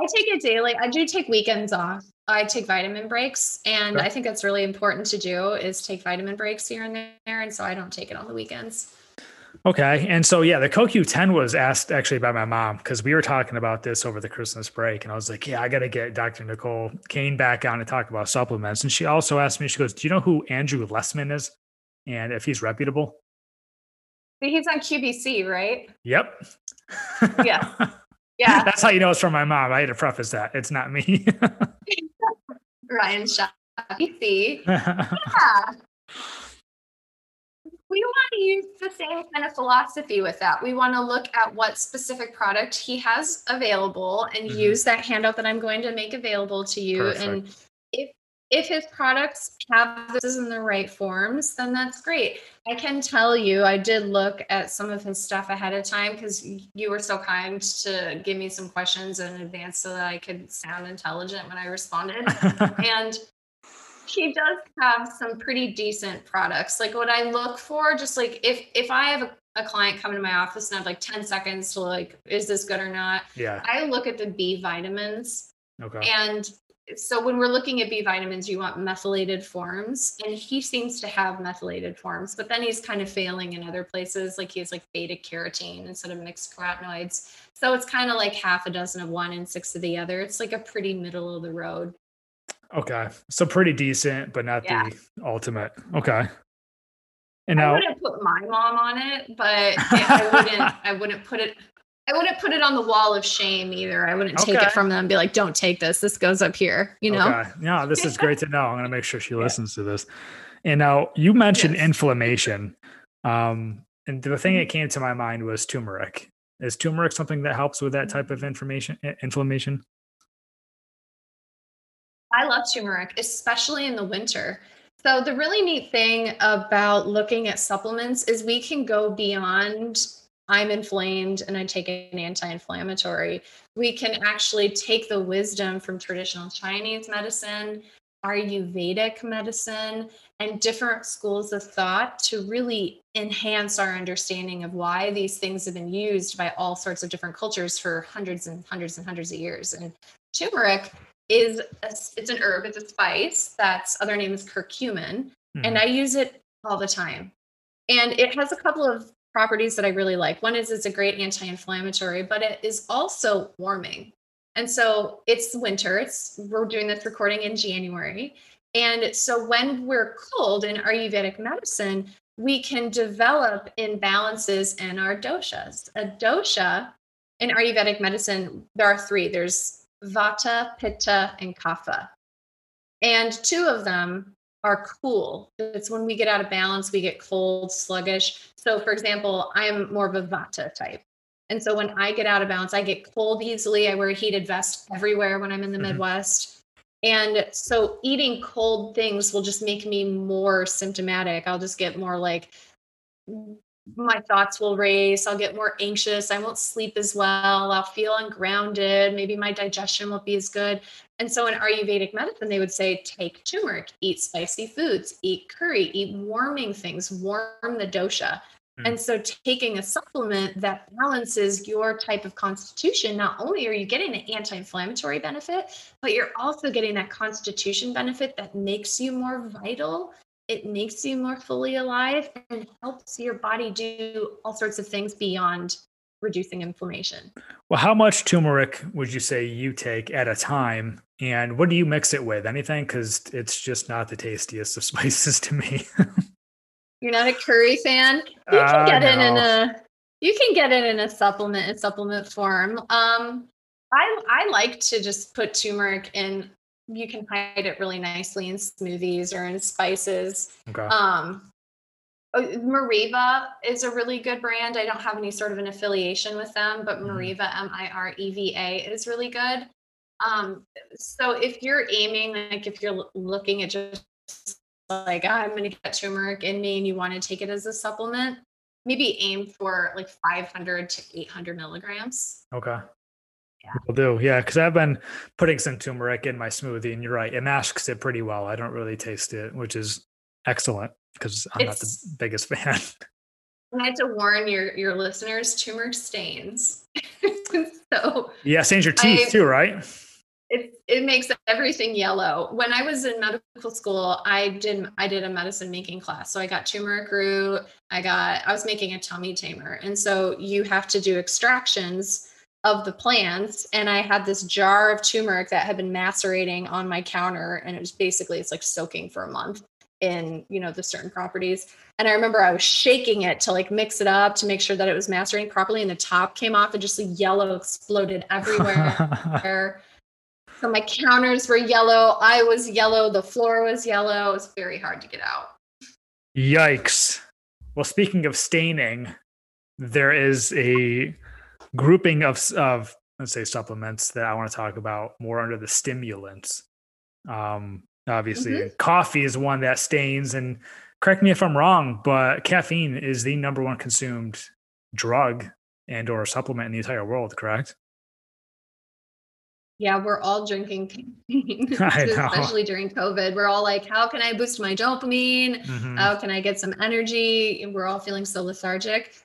I take it daily. I do take weekends off. I take vitamin breaks. And Okay. I think that's really important to do is take vitamin breaks here and there. And so I don't take it on the weekends. Okay. And so, yeah, the CoQ10 was asked actually by my mom because we were talking about this over the Christmas break. And I was like, yeah, I got to get Dr. Nicole Cain back on to talk about supplements. And she also asked me, she goes, do you know who Andrew Lessman is and if he's reputable? He's on QVC, right? Yep. Yeah. [LAUGHS] Yeah. That's how you know it's from my mom. I had to preface that. It's not me. [LAUGHS] Ryan Shaw. QVC. [LAUGHS] Yeah. We want to use the same kind of philosophy with that. We want to look at what specific product he has available and Mhm. use that handout that I'm going to make available to you. And if if his products have this in the right forms, then that's great. I can tell you, I did look at some of his stuff ahead of time because you were so kind to give me some questions in advance so that I could sound intelligent when I responded [LAUGHS] and he does have some pretty decent products. Like what i look for just like if if i have a, a client come into my office and I have like 10 seconds to like is this good or not? Yeah. i look at the b vitamins. Okay. and so when we're looking at b vitamins you want methylated forms. And he seems to have methylated forms but then he's kind of failing in other places. Like he has like beta carotene instead of mixed carotenoids. So it's kind of like half a dozen of one and six of the other. It's like a pretty middle of the road Okay. So pretty decent, but not Yeah. the ultimate. Okay. And I wouldn't put my mom on it, but [LAUGHS] I wouldn't. I wouldn't put it. I wouldn't put it on the wall of shame either. I wouldn't take Okay. it from them and be like, "Don't take this. This goes up here." You know. Okay. Yeah, this is great to know. I'm going to make sure she [LAUGHS] listens to this. And now you mentioned Yes. inflammation. Um, and the thing that came to my mind was turmeric. Is turmeric something that helps with that type of information inflammation? I love turmeric, especially in the winter. So the really neat thing about looking at supplements is we can go beyond I'm inflamed and I take an anti-inflammatory. We can actually take the wisdom from traditional Chinese medicine, Ayurvedic medicine, and different schools of thought to really enhance our understanding of why these things have been used by all sorts of different cultures for hundreds and hundreds and hundreds of years. And turmeric is a, it's an herb, it's a spice. That's other name is curcumin, and Mhm. I use it all the time. And it has a couple of properties that I really like. One is it's a great anti-inflammatory, but it is also warming. And so it's winter. It's we're doing this recording in January. And so when we're cold in Ayurvedic medicine, we can develop imbalances in our doshas. A dosha in Ayurvedic medicine, there are three. There's Vata, Pitta, and Kapha. And two of them are cool. It's when we get out of balance, we get cold, sluggish. So, for example, I'm more of a Vata type. And so when I get out of balance, I get cold easily. I wear a heated vest everywhere when I'm in the Mhm. Midwest. And so eating cold things will just make me more symptomatic. I'll just get more like my thoughts will race. I'll get more anxious. I won't sleep as well. I'll feel ungrounded. Maybe my digestion won't be as good. And so in Ayurvedic medicine, they would say take turmeric, eat spicy foods, eat curry, eat warming things, warm the dosha. Mm. And so taking a supplement that balances your type of constitution, not only are you getting the anti-inflammatory benefit, but you're also getting that constitution benefit that makes you more vital. It makes you more fully alive and helps your body do all sorts of things beyond reducing inflammation. Well, how much turmeric would you say you take at a time? And what do you mix it with? Anything? Because it's just not the tastiest of [LAUGHS] spices to me. You're not a curry fan? You can Uh, get it in a you can get it in a supplement, a supplement form. Um I I like to just put turmeric in you can hide it really nicely in smoothies or in spices. Okay. Um uh, Mariva is a really good brand. I don't have any sort of an affiliation with them, but. Mariva, M I R E V A, is really good. Um, so if you're aiming, like if you're looking at just like I'm going to get turmeric in me and you want to take it as a supplement, maybe aim for like 500 to 800 milligrams. okay. Yeah. Will do. Yeah, because I've been putting some turmeric in my smoothie, and you're right, it masks it pretty well. I don't really taste it, which is excellent because I'm not the biggest [LAUGHS] fan. I had to warn your your listeners, turmeric stains. [LAUGHS] so yeah, stains your teeth I- too, right? it it makes everything yellow. When I was in medical school, I did I did a medicine making class. So I got turmeric root, I got I was making a tummy tamer. And so you have to do extractions of the plants and I had this jar of turmeric that had been macerating on my counter and it was basically it's like soaking for a month in, you know, the certain properties. And I remember I was shaking it to like mix it up to make sure that it was macerating properly and the top came off and just the yellow exploded everywhere. [LAUGHS] So my counters were yellow. I was yellow. The floor was yellow. It was very hard to get out. Yikes. Well, speaking of staining, there is a grouping of, of let's say supplements that I want to talk about more under the stimulants. Um, obviously, coffee is one that stains, and correct me if I'm wrong, but caffeine is the number one consumed drug and or supplement in the entire world. Correct? Yeah, we're all drinking caffeine, [LAUGHS] especially during COVID. We're all like, how can I boost my dopamine? Mhm. How can I get some energy? And we're all feeling so lethargic.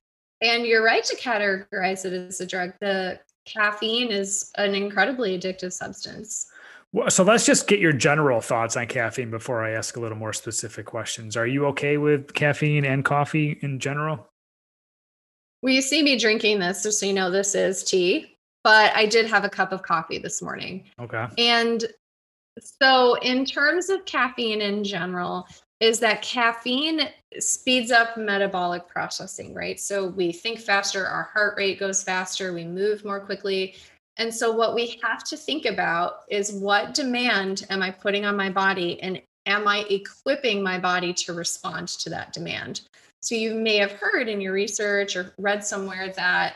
And you're right to categorize it as a drug. The caffeine is an incredibly addictive substance. Well, so let's just get your general thoughts on caffeine before I ask a little more specific questions. Are you okay with caffeine and coffee in general? Well, you see me drinking this, just so you know, this is tea, but I did have a cup of coffee this morning. Okay. And so, in terms of caffeine in general, is that caffeine speeds up metabolic processing, right? So, we think faster, our heart rate goes faster, we move more quickly. And so, what we have to think about is what demand am I putting on my body? And am I equipping my body to respond to that demand? So, you may have heard in your research or read somewhere that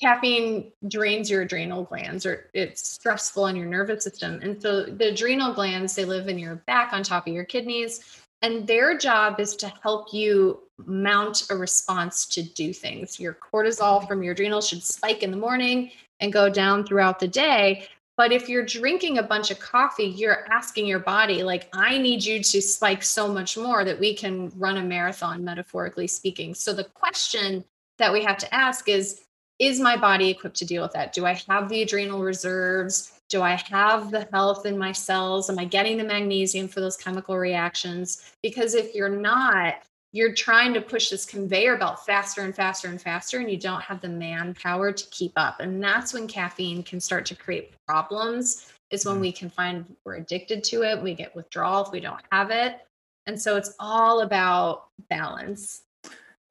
caffeine drains your adrenal glands or it's stressful on your nervous system and so the adrenal glands they live in your back on top of your kidneys and their job is to help you mount a response to do things your cortisol mm-hmm. from your adrenals should spike in the morning and go down throughout the day but if you're drinking a bunch of coffee you're asking your body like i need you to spike so much more that we can run a marathon metaphorically speaking so the question that we have to ask is is my body equipped to deal with that? Do I have the adrenal reserves? Do I have the health in my cells? Am I getting the magnesium for those chemical reactions? Because if you're not, you're trying to push this conveyor belt faster and faster and faster, and you don't have the manpower to keep up. And that's when caffeine can start to create problems, is when mm. we can find we're addicted to it, we get withdrawal if we don't have it. And so it's all about balance.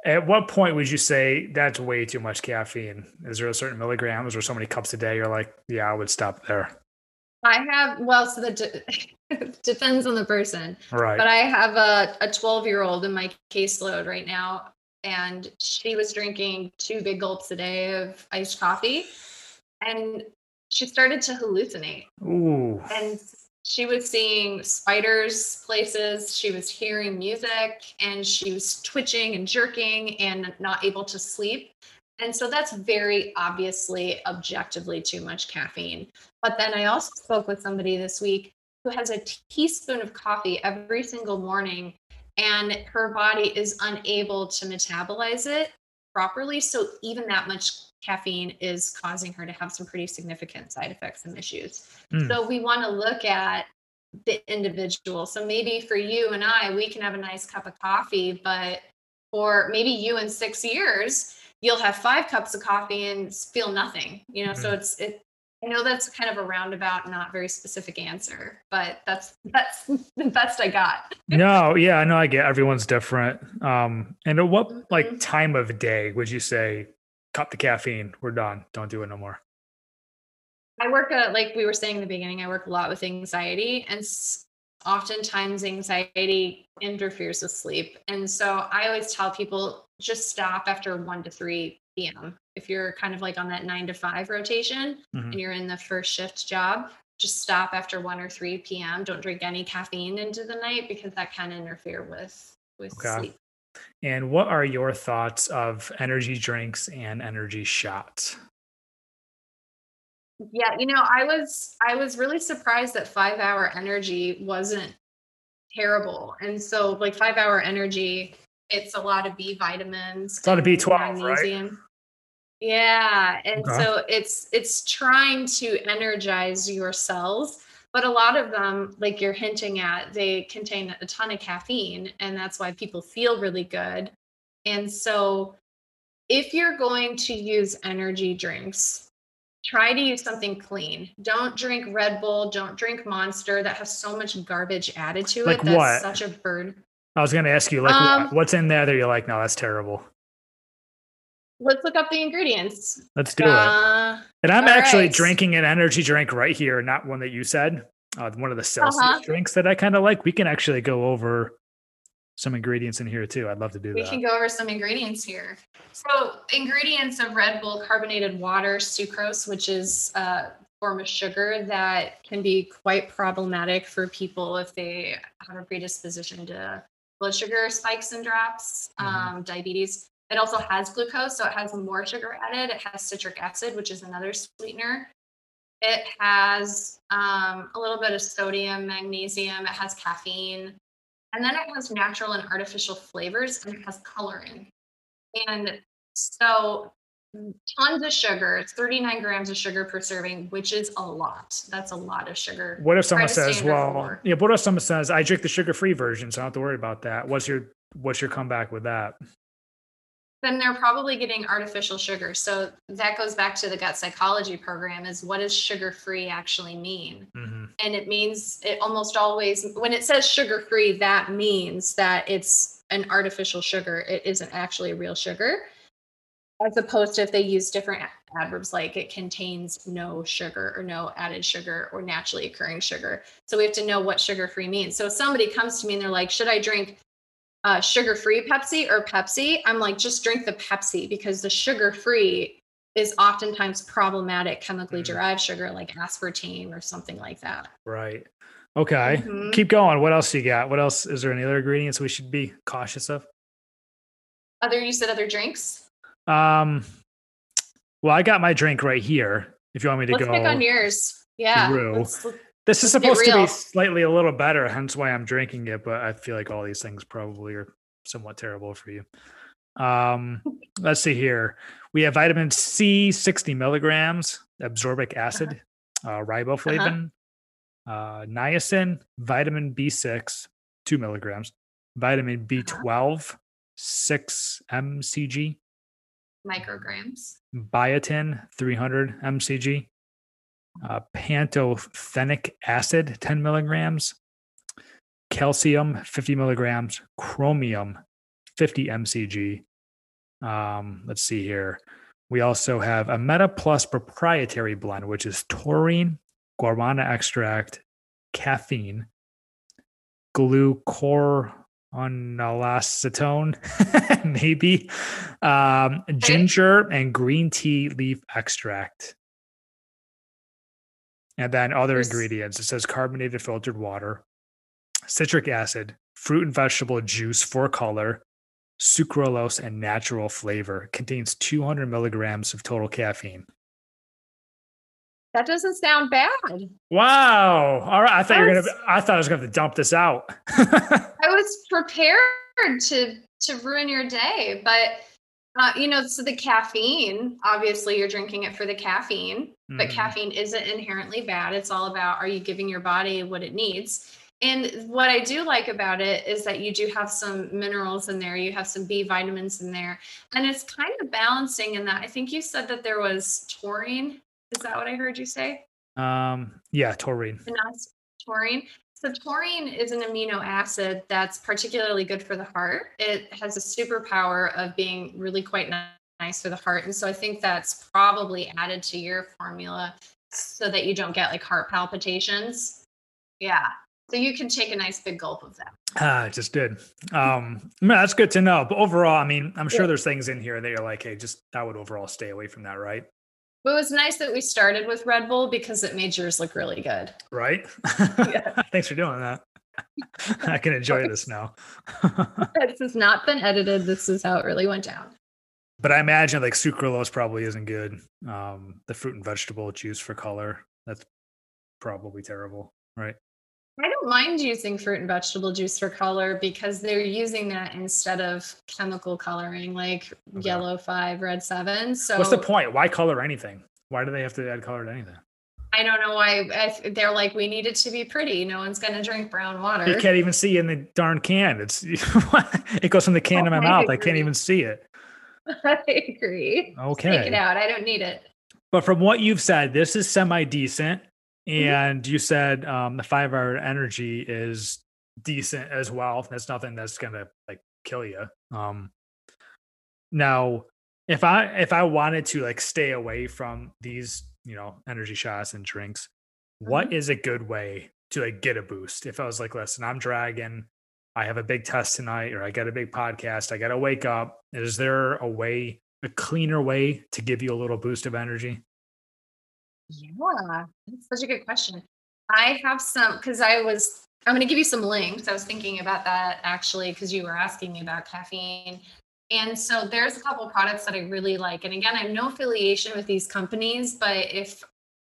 At what point would you say that's way too much caffeine? Is there a certain milligrams or so many cups a day? You're like, yeah, I would stop there. I have, well, so that de- [LAUGHS] depends on the person. Right. But I have a, a 12 year old in my caseload right now, and she was drinking two big gulps a day of iced coffee. And she started to hallucinate. Ooh. And she was seeing spiders places, she was hearing music, and she was twitching and jerking and not able to sleep. And so that's very obviously objectively too much caffeine. But then I also spoke with somebody this week who has a teaspoon of coffee every single morning, and her body is unable to metabolize it properly. So even that much caffeine is causing her to have some pretty significant side effects and issues. Hmm. So we want to look at the individual. So maybe for you and I, we can have a nice cup of coffee, but for maybe you in six years, you'll have five cups of coffee and feel nothing. You know, so it's it. I know that's kind of a roundabout, not very specific answer, but that's that's [LAUGHS] the best I got. [LAUGHS] no, yeah, I know I get everyone's different. Um, and at what like Mhm. time of day would you say cut the caffeine? We're done. Don't do it no more. I work a, like we were saying in the beginning, I work a lot with anxiety and oftentimes anxiety interferes with sleep. And so I always tell people just stop after 1 to 3 p.m. If you're kind of like on that 9 to 5 rotation Mhm. and you're in the first shift job, just stop after 1 or 3 p.m. Don't drink any caffeine into the night because that can interfere with with Okay. sleep. And what are your thoughts of energy drinks and energy shots? Yeah, you know, I was I was really surprised that 5 hour energy wasn't terrible. And so like 5 hour energy, it's a lot of B vitamins. It's a lot of B12, right? Yeah, and okay. so it's it's trying to energize your cells, but a lot of them like you're hinting at, they contain a ton of caffeine and that's why people feel really good. And so if you're going to use energy drinks, try to use something clean. Don't drink Red Bull. Don't drink Monster. That has so much garbage added to like it. That's what? such a burden. I was going to ask you, like, um, what's in there that you're like, no, that's terrible. Let's look up the ingredients. Let's do uh, it. And I'm actually right. drinking an energy drink right here, not one that you said. Uh, one of the Celsius uh-huh. drinks that I kind of like. We can actually go over some ingredients in here too. I'd love to do we that. We can go over some ingredients here. So, ingredients of Red Bull carbonated water, sucrose, which is a form of sugar that can be quite problematic for people if they have a predisposition to blood sugar spikes and drops, mm-hmm. um, diabetes. It also has glucose, so it has more sugar added. It has citric acid, which is another sweetener. It has um, a little bit of sodium, magnesium. It has caffeine. And then it has natural and artificial flavors and it has coloring. And so tons of sugar. It's 39 grams of sugar per serving, which is a lot. That's a lot of sugar. What if someone says, well, yeah, what if someone says, I drink the sugar-free version, so I don't have to worry about that. What's your what's your comeback with that? Then they're probably getting artificial sugar. So that goes back to the gut psychology program is what does sugar free actually mean? Mm-hmm. And it means it almost always, when it says sugar free, that means that it's an artificial sugar. It isn't actually a real sugar. As opposed to if they use different adverbs like it contains no sugar or no added sugar or naturally occurring sugar. So we have to know what sugar free means. So if somebody comes to me and they're like, should I drink uh, sugar free Pepsi or Pepsi, I'm like, just drink the Pepsi because the sugar free is oftentimes problematic chemically mm-hmm. derived sugar like aspartame or something like that. Right. Okay. Mm-hmm. Keep going. What else you got? What else? Is there any other ingredients we should be cautious of? Other, you said other drinks? Um, well, I got my drink right here. If you want me to let's go. pick on yours. Yeah. Let's, this is supposed to be slightly a little better, hence why I'm drinking it. But I feel like all these things probably are somewhat terrible for you. Um, [LAUGHS] let's see here. We have vitamin C, 60 milligrams, absorbic uh-huh. acid, uh-huh. uh, riboflavin, uh-huh. uh, niacin, vitamin B6, two milligrams, vitamin B12, uh-huh. six mcg, micrograms, biotin, 300 mcg, uh, pantothenic acid, 10 milligrams, calcium, 50 milligrams, chromium, 50 mcg. Um, let's see here. We also have a Meta Plus proprietary blend, which is taurine, guarana extract, caffeine, glucuronolacetone, [LAUGHS] maybe, um, ginger, and green tea leaf extract. And then other There's... ingredients. It says carbonated filtered water, citric acid, fruit and vegetable juice for color, sucralose, and natural flavor. Contains 200 milligrams of total caffeine. That doesn't sound bad. Wow. All right. I thought you were gonna I thought I was gonna have to dump this out. [LAUGHS] I was prepared to to ruin your day, but uh, you know, so the caffeine, obviously you're drinking it for the caffeine, mm-hmm. but caffeine isn't inherently bad. It's all about are you giving your body what it needs? And what I do like about it is that you do have some minerals in there, you have some B vitamins in there, and it's kind of balancing in that. I think you said that there was taurine. Is that what I heard you say? Um, yeah, taurine. taurine. So, taurine is an amino acid that's particularly good for the heart. It has a superpower of being really quite nice for the heart. And so, I think that's probably added to your formula so that you don't get like heart palpitations. Yeah. So, you can take a nice big gulp of that. Ah, just did. Um, that's good to know. But overall, I mean, I'm sure there's things in here that you're like, hey, just I would overall stay away from that, right? But it was nice that we started with Red Bull because it made yours look really good. Right? Yeah. [LAUGHS] Thanks for doing that. [LAUGHS] I can enjoy this now. [LAUGHS] this has not been edited. This is how it really went down. but I imagine like sucralose probably isn't good. Um, the fruit and vegetable juice for color, that's probably terrible, right? I don't mind using fruit and vegetable juice for color because they're using that instead of chemical coloring like okay. yellow five, red seven. So what's the point? Why color anything? Why do they have to add color to anything? I don't know why they're like, we need it to be pretty. No one's going to drink brown water. You can't even see in the darn can. It's [LAUGHS] it goes from the can oh, to my I mouth. Agree. I can't even see it. [LAUGHS] I agree. Okay. Take it out. I don't need it. But from what you've said, this is semi decent. Mm-hmm. And you said um, the five hour energy is decent as well. That's nothing that's gonna like kill you. Um, now, if I if I wanted to like stay away from these, you know, energy shots and drinks, mm-hmm. what is a good way to like get a boost? If I was like, listen, I'm dragging, I have a big test tonight, or I got a big podcast, I got to wake up. Is there a way, a cleaner way to give you a little boost of energy? Yeah, that's such a good question. I have some because I was I'm going to give you some links. I was thinking about that actually because you were asking me about caffeine. And so there's a couple products that I really like. And again, I have no affiliation with these companies, but if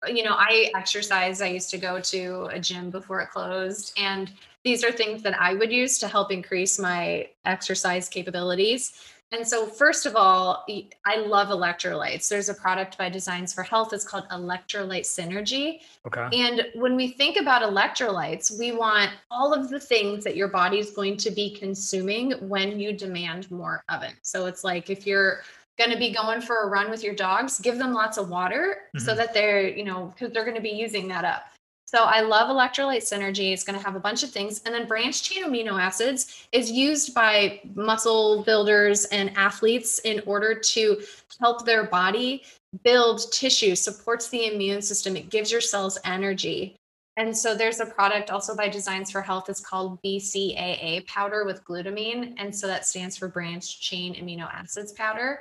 you know, I exercise, I used to go to a gym before it closed and these are things that I would use to help increase my exercise capabilities. And so, first of all, I love electrolytes. There's a product by Designs for Health. It's called Electrolyte Synergy. Okay. And when we think about electrolytes, we want all of the things that your body is going to be consuming when you demand more of it. So it's like if you're going to be going for a run with your dogs, give them lots of water mm-hmm. so that they're, you know, because they're going to be using that up. So I love electrolyte synergy. It's going to have a bunch of things. And then branched chain amino acids is used by muscle builders and athletes in order to help their body build tissue, supports the immune system. It gives your cells energy. And so there's a product also by Designs for Health. It's called BCAA powder with glutamine. And so that stands for branched chain amino acids powder.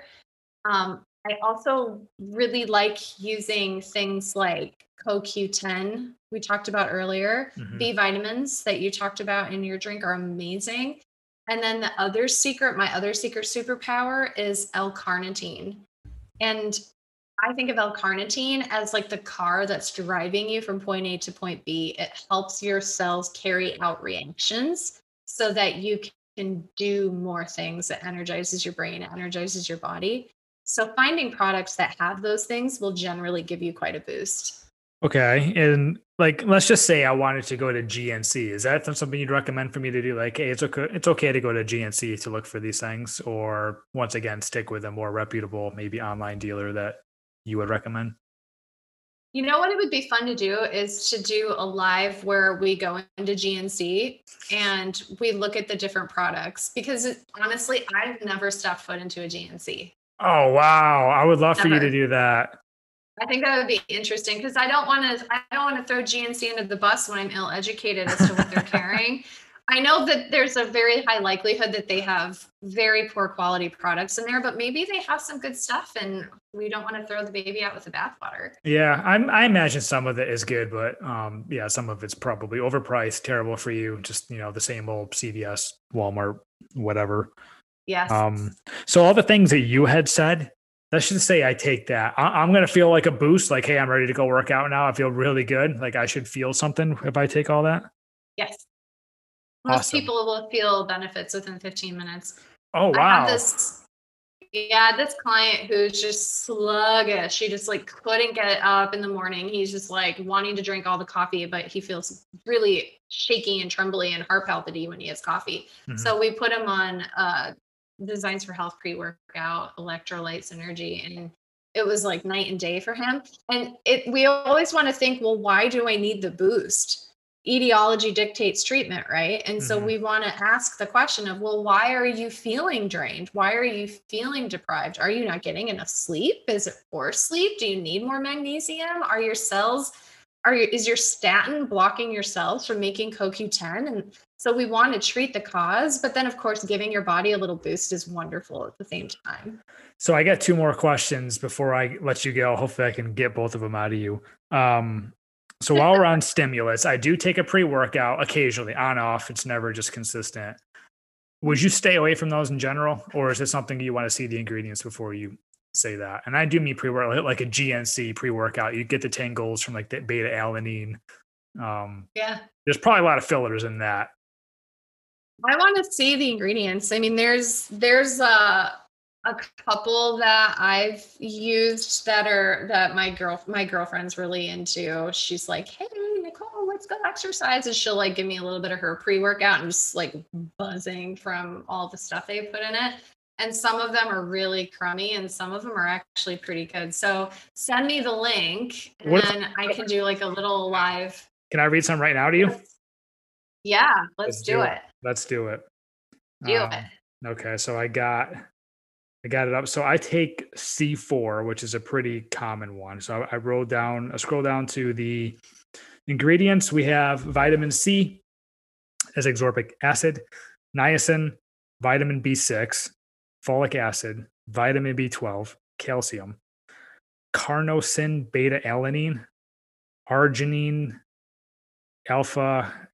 Um, I also really like using things like CoQ10 we talked about earlier. Mm-hmm. B vitamins that you talked about in your drink are amazing. And then the other secret, my other secret superpower is L-carnitine. And I think of L-carnitine as like the car that's driving you from point A to point B. It helps your cells carry out reactions so that you can do more things It energizes your brain, energizes your body. So finding products that have those things will generally give you quite a boost. Okay. And like let's just say I wanted to go to GNC. Is that something you'd recommend for me to do? Like, hey, it's okay it's okay to go to GNC to look for these things, or once again, stick with a more reputable, maybe online dealer that you would recommend? You know what it would be fun to do is to do a live where we go into GNC and we look at the different products because honestly, I've never stepped foot into a GNC. Oh wow, I would love never. for you to do that. I think that would be interesting because I don't want to. I don't want to throw GNC under the bus when I'm ill-educated as to what they're [LAUGHS] carrying. I know that there's a very high likelihood that they have very poor quality products in there, but maybe they have some good stuff, and we don't want to throw the baby out with the bathwater. Yeah, I'm, I imagine some of it is good, but um, yeah, some of it's probably overpriced, terrible for you. Just you know, the same old CVS, Walmart, whatever. Yes. Um, so all the things that you had said, let's just say I take that. I, am going to feel like a boost, like, hey, I'm ready to go work out now. I feel really good. Like I should feel something if I take all that. Yes. Most awesome. people will feel benefits within 15 minutes. Oh, wow. this, yeah, this client who's just sluggish. She just like couldn't get up in the morning. He's just like wanting to drink all the coffee, but he feels really shaky and trembly and heart palpity when he has coffee. Mm-hmm. So we put him on uh, designs for health pre-workout electrolytes, synergy and it was like night and day for him. And it we always want to think well why do i need the boost? Etiology dictates treatment right? And mm-hmm. so we want to ask the question of well why are you feeling drained? Why are you feeling deprived? Are you not getting enough sleep? Is it poor sleep? Do you need more magnesium? Are your cells are is your statin blocking your cells from making CoQ10? And so we want to treat the cause, but then of course, giving your body a little boost is wonderful at the same time. So I got two more questions before I let you go. Hopefully I can get both of them out of you. Um, so while we're on [LAUGHS] stimulus, I do take a pre-workout occasionally on off. It's never just consistent. would you stay away from those in general, or is it something you want to see the ingredients before you say that? And I do mean pre-workout, like a GNC pre-workout. You get the tangles from like the beta alanine. Um, yeah, there's probably a lot of fillers in that. I want to see the ingredients. I mean, there's there's a a couple that I've used that are that my girl my girlfriend's really into. She's like, "Hey, Nicole, let's go exercise," and she'll like give me a little bit of her pre workout and just like buzzing from all the stuff they put in it. And some of them are really crummy, and some of them are actually pretty good. So send me the link, and what then I can do like a little live. Can I read some right now to you? Yeah, let's, let's do, do it. it. Let's do it. Do um, it. Okay, so I got I got it up. So I take C4, which is a pretty common one. So I, I wrote down, I scroll down to the ingredients. We have vitamin C as ascorbic acid, niacin, vitamin B6, folic acid, vitamin B12, calcium, carnosine beta alanine, arginine, alpha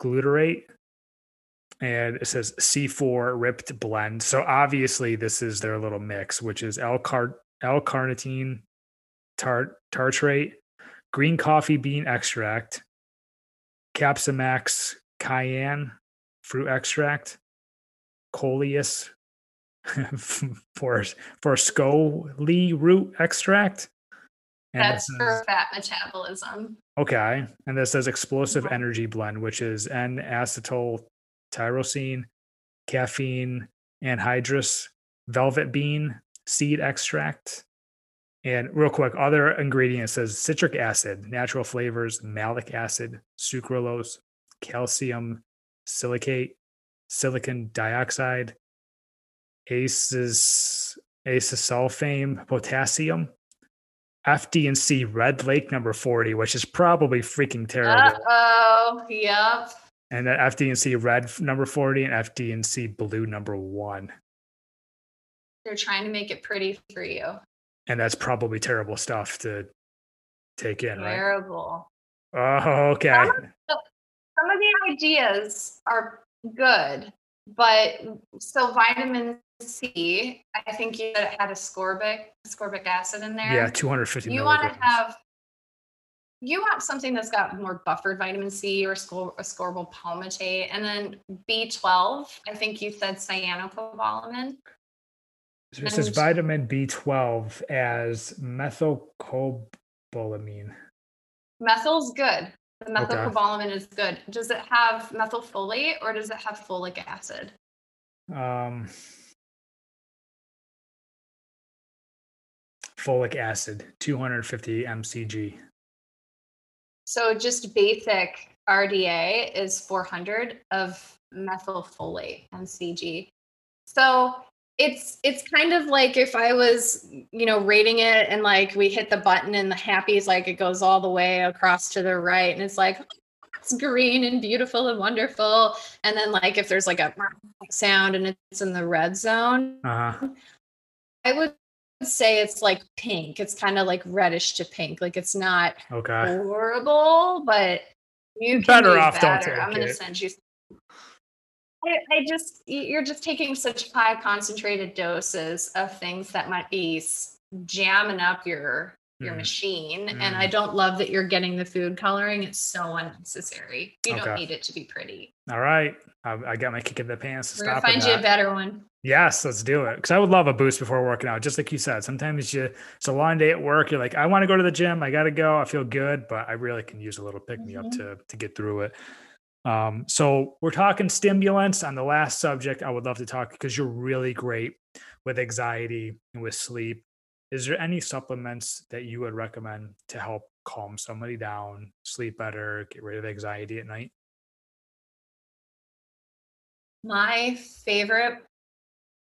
ketoglutarate, and it says C4 ripped blend. So obviously this is their little mix, which is L-car- L-carnitine tart- tartrate, green coffee bean extract, Capsimax cayenne fruit extract, coleus [LAUGHS] for for root extract. And That's says, for fat metabolism. Okay. And this says explosive mm-hmm. energy blend, which is N-acetyl tyrosine, caffeine, anhydrous, velvet bean, seed extract. And real quick, other ingredients says citric acid, natural flavors, malic acid, sucralose, calcium silicate, silicon dioxide, aces, acesulfame, potassium, FD and C Red Lake number 40, which is probably freaking terrible. oh, yep and then FD&C red number 40 and FD&C blue number one. They're trying to make it pretty for you. And that's probably terrible stuff to take in, terrible. right? Terrible. Oh, okay. Some of, the, some of the ideas are good, but so vitamin C, I think you had ascorbic ascorbic acid in there. Yeah, 250. You want to have you want something that's got more buffered vitamin C or ascorbyl palmitate. And then B12, I think you said cyanocobalamin. So it says vitamin B12 as methylcobalamin. Methyl's good. The methylcobalamin okay. is good. Does it have methylfolate or does it have folic acid? Um, folic acid, 250 mcg. So just basic RDA is 400 of methylfolate mcg. So it's it's kind of like if I was, you know, rating it and like we hit the button and the happy is like it goes all the way across to the right and it's like it's green and beautiful and wonderful. And then like if there's like a sound and it's in the red zone, uh-huh. I would say it's like pink. It's kind of like reddish to pink. Like it's not okay. horrible, but you better off better. don't take I'm gonna send you. I, I just you're just taking such high concentrated doses of things that might be jamming up your your mm. machine mm. and i mm. don't love that you're getting the food coloring it's so unnecessary you okay. don't need it to be pretty all right i, I got my kick in the pants to We're stop find you a better one yes let's do it. Because i would love a boost before working out. Just like you said sometimes you it's a long day at work. You're like i want to go to the gym. I gotta go. I feel good but i really can use a little pick me mm-hmm. up to to get through it. Um, so we're talking stimulants on the last subject i would love to talk because you're really great with anxiety and with sleep. Is there any supplements that you would recommend to help calm somebody down, sleep better, get rid of anxiety at night? My favorite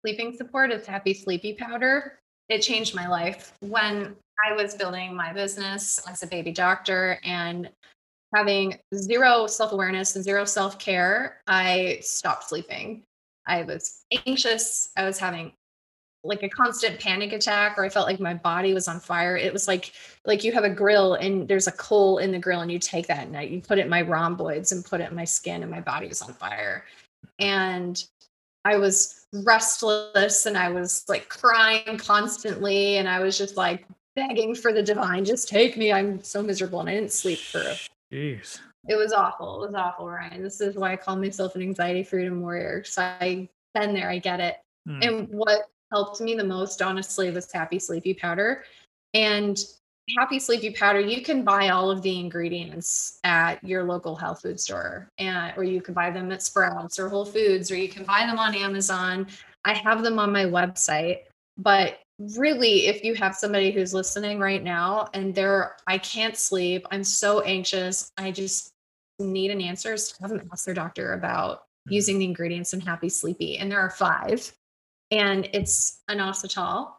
sleeping support is Happy Sleepy Powder. It changed my life when I was building my business as a baby doctor and having zero self awareness and zero self care. I stopped sleeping. I was anxious. I was having like a constant panic attack or I felt like my body was on fire. It was like like you have a grill and there's a coal in the grill and you take that and you put it in my rhomboids and put it in my skin and my body was on fire. and I was restless and I was like crying constantly and I was just like begging for the divine, just take me. I'm so miserable and I didn't sleep for Jeez. It was awful. It was awful, Ryan. This is why I call myself an anxiety freedom warrior. So I've been there, I get it. Mm. And what helped me the most, honestly, was happy sleepy powder. And happy sleepy powder you can buy all of the ingredients at your local health food store and or you can buy them at sprouts or whole foods or you can buy them on amazon i have them on my website but really if you have somebody who's listening right now and they're i can't sleep i'm so anxious i just need an answer to have them ask their doctor about mm-hmm. using the ingredients in happy sleepy and there are five and it's an inositol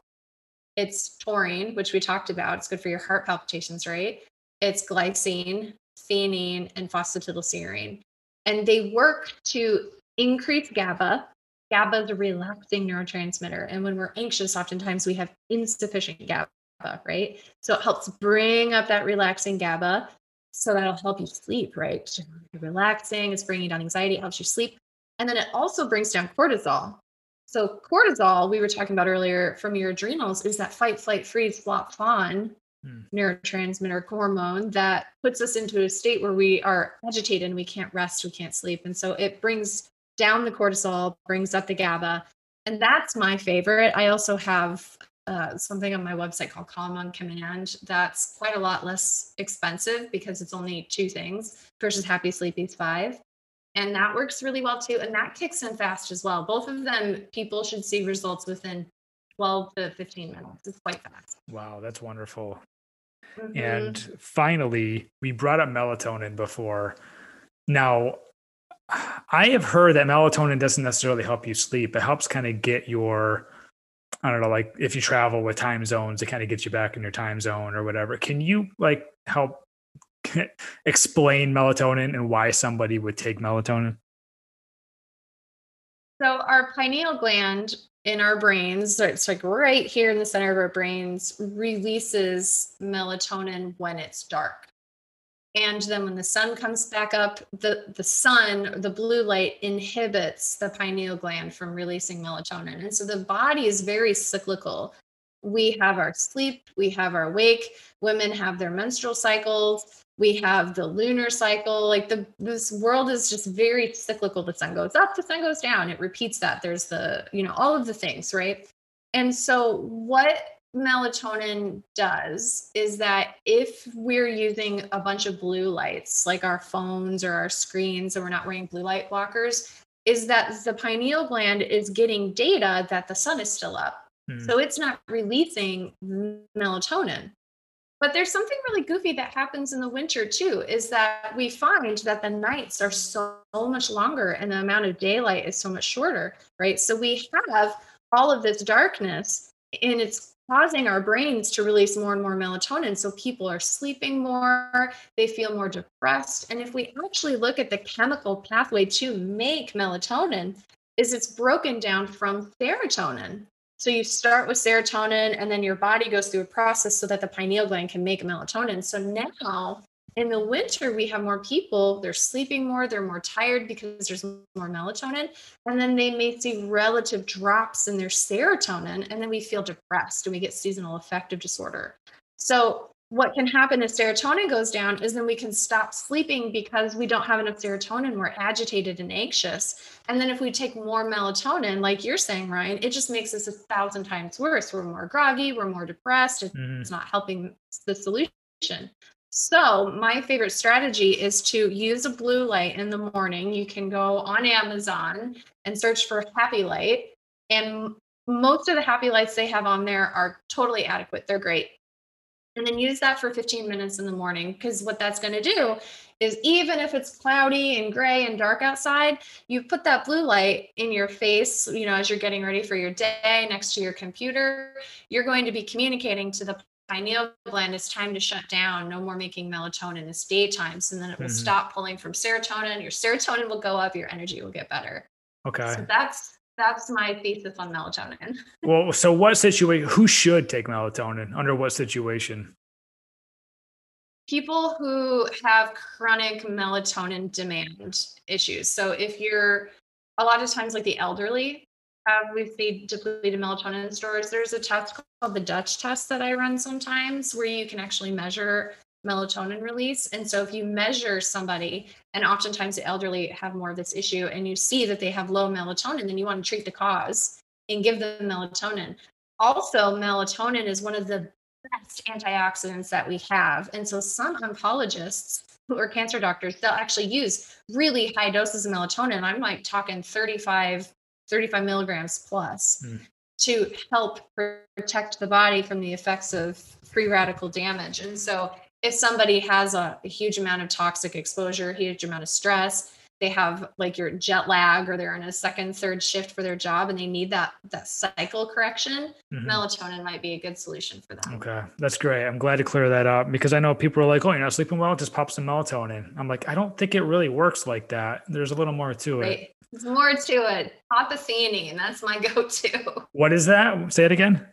it's taurine, which we talked about. It's good for your heart palpitations, right? It's glycine, theanine, and phosphatidylserine. And they work to increase GABA. GABA is a relaxing neurotransmitter. And when we're anxious, oftentimes we have insufficient GABA, right? So it helps bring up that relaxing GABA. So that'll help you sleep, right? You're relaxing, it's bringing down anxiety, it helps you sleep. And then it also brings down cortisol. So cortisol, we were talking about earlier from your adrenals, is that fight, flight, freeze, flop, fawn hmm. neurotransmitter hormone that puts us into a state where we are agitated and we can't rest, we can't sleep. And so it brings down the cortisol, brings up the GABA. And that's my favorite. I also have uh, something on my website called Calm on Command that's quite a lot less expensive because it's only two things versus Happy Sleepy's five and that works really well too and that kicks in fast as well. Both of them people should see results within 12 to 15 minutes. It's quite fast. Wow that's wonderful. Mm-hmm. and finally we brought up melatonin before. Now i have heard that melatonin doesn't necessarily help you sleep. It helps kind of get your i don't know like if you travel with time zones it kind of gets you back in your time zone or whatever. Can you like help [LAUGHS] explain melatonin and why somebody would take melatonin? So, our pineal gland in our brains, it's like right here in the center of our brains, releases melatonin when it's dark. And then when the sun comes back up, the, the sun, the blue light inhibits the pineal gland from releasing melatonin. And so the body is very cyclical. We have our sleep, we have our wake. Women have their menstrual cycles we have the lunar cycle like the this world is just very cyclical. The sun goes up the sun goes down. It repeats that. There's the you know all of the things right? And so what melatonin does is that if we're using a bunch of blue lights like our phones or our screens and we're not wearing blue light blockers is that the pineal gland is getting data that the sun is still up hmm. so it's not releasing melatonin but there's something really goofy that happens in the winter too, is that we find that the nights are so much longer and the amount of daylight is so much shorter, right? So we have all of this darkness and it's causing our brains to release more and more melatonin. So people are sleeping more, they feel more depressed. And if we actually look at the chemical pathway to make melatonin, is it's broken down from serotonin. So you start with serotonin and then your body goes through a process so that the pineal gland can make melatonin. So now in the winter, we have more people, they're sleeping more, they're more tired because there's more melatonin. And then they may see relative drops in their serotonin. And then we feel depressed and we get seasonal affective disorder. So what can happen if serotonin goes down is then we can stop sleeping because we don't have enough serotonin. We're agitated and anxious. And then if we take more melatonin, like you're saying, Ryan, it just makes us a thousand times worse. We're more groggy, we're more depressed. It's mm-hmm. not helping the solution. So, my favorite strategy is to use a blue light in the morning. You can go on Amazon and search for happy light. And most of the happy lights they have on there are totally adequate. They're great and then use that for 15 minutes in the morning because what that's going to do is even if it's cloudy and gray and dark outside you put that blue light in your face you know as you're getting ready for your day next to your computer you're going to be communicating to the pineal gland it's time to shut down. No more making melatonin. It's daytime. So then it will mm-hmm. stop pulling from serotonin. Your serotonin will go up. Your energy will get better. Okay. So that's that's my thesis on melatonin. [LAUGHS] well, so what situation? Who should take melatonin? Under what situation? People who have chronic melatonin demand issues. So if you're a lot of times, like the elderly, have we see depleted melatonin stores. There's a test called the Dutch test that I run sometimes, where you can actually measure melatonin release. And so if you measure somebody, and oftentimes the elderly have more of this issue, and you see that they have low melatonin, then you want to treat the cause and give them melatonin. Also, melatonin is one of the best antioxidants that we have. And so some oncologists who are cancer doctors, they'll actually use really high doses of melatonin. I'm like talking 35, 35 milligrams plus mm. to help protect the body from the effects of free radical damage. And so if somebody has a, a huge amount of toxic exposure, huge amount of stress, they have like your jet lag or they're in a second third shift for their job and they need that that cycle correction mm-hmm. melatonin might be a good solution for them. Okay. That's great. I'm glad to clear that up because i know people are like oh you're not sleeping well? Just pop some melatonin. I'm like i don't think it really works like that. There's a little more to right. it there's more to it. Pop a theanine that's my [LAUGHS] go-to. What is that? Say it again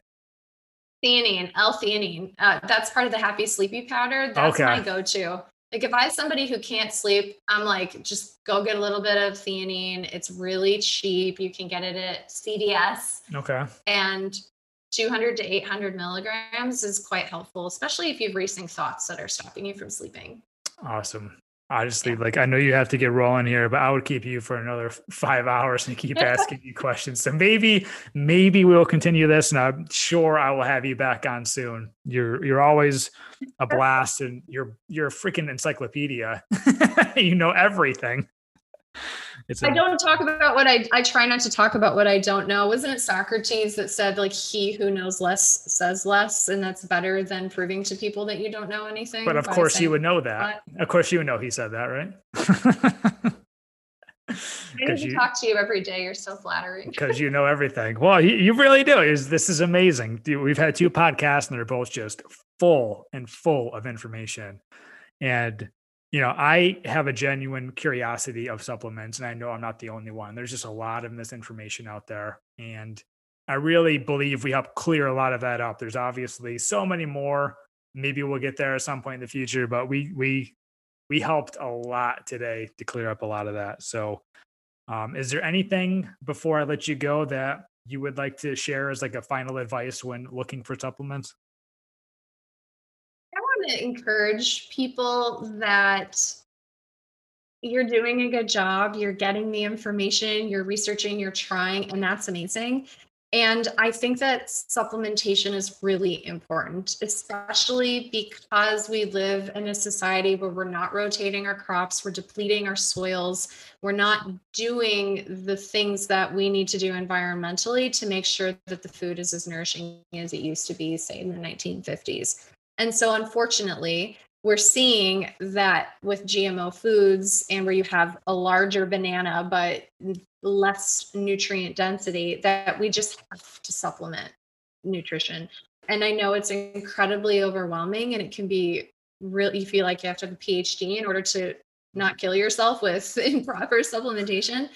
theanine l-theanine uh, that's part of the happy sleepy powder that's okay. my go-to like if I have somebody who can't sleep, I'm like, just go get a little bit of theanine. It's really cheap. You can get it at CVS. Okay. And 200 to 800 milligrams is quite helpful, especially if you have racing thoughts that are stopping you from sleeping. Awesome. Honestly, yeah. like I know you have to get rolling here, but I would keep you for another five hours and keep [LAUGHS] asking you questions. So maybe, maybe we'll continue this, and I'm sure I will have you back on soon. You're you're always a blast, and you're you're a freaking encyclopedia. [LAUGHS] you know everything. It's a, I don't talk about what I I try not to talk about what I don't know. Wasn't it Socrates that said like he who knows less says less and that's better than proving to people that you don't know anything? But of course you would know that. Of course you would know he said that, right? [LAUGHS] I need to you, talk to you every day. You're so flattering. because you [LAUGHS] know everything. Well, you, you really do. Is this is amazing. We've had two podcasts and they're both just full and full of information. And you know, I have a genuine curiosity of supplements, and I know I'm not the only one. There's just a lot of misinformation out there. And I really believe we help clear a lot of that up. There's obviously so many more. Maybe we'll get there at some point in the future, but we we we helped a lot today to clear up a lot of that. So um, is there anything before I let you go that you would like to share as like a final advice when looking for supplements? To encourage people that you're doing a good job, you're getting the information, you're researching, you're trying, and that's amazing. And I think that supplementation is really important, especially because we live in a society where we're not rotating our crops, we're depleting our soils, we're not doing the things that we need to do environmentally to make sure that the food is as nourishing as it used to be, say, in the 1950s. And so, unfortunately, we're seeing that with GMO foods and where you have a larger banana but less nutrient density, that we just have to supplement nutrition. And I know it's incredibly overwhelming and it can be really, you feel like you have to have a PhD in order to not kill yourself with [LAUGHS] improper supplementation.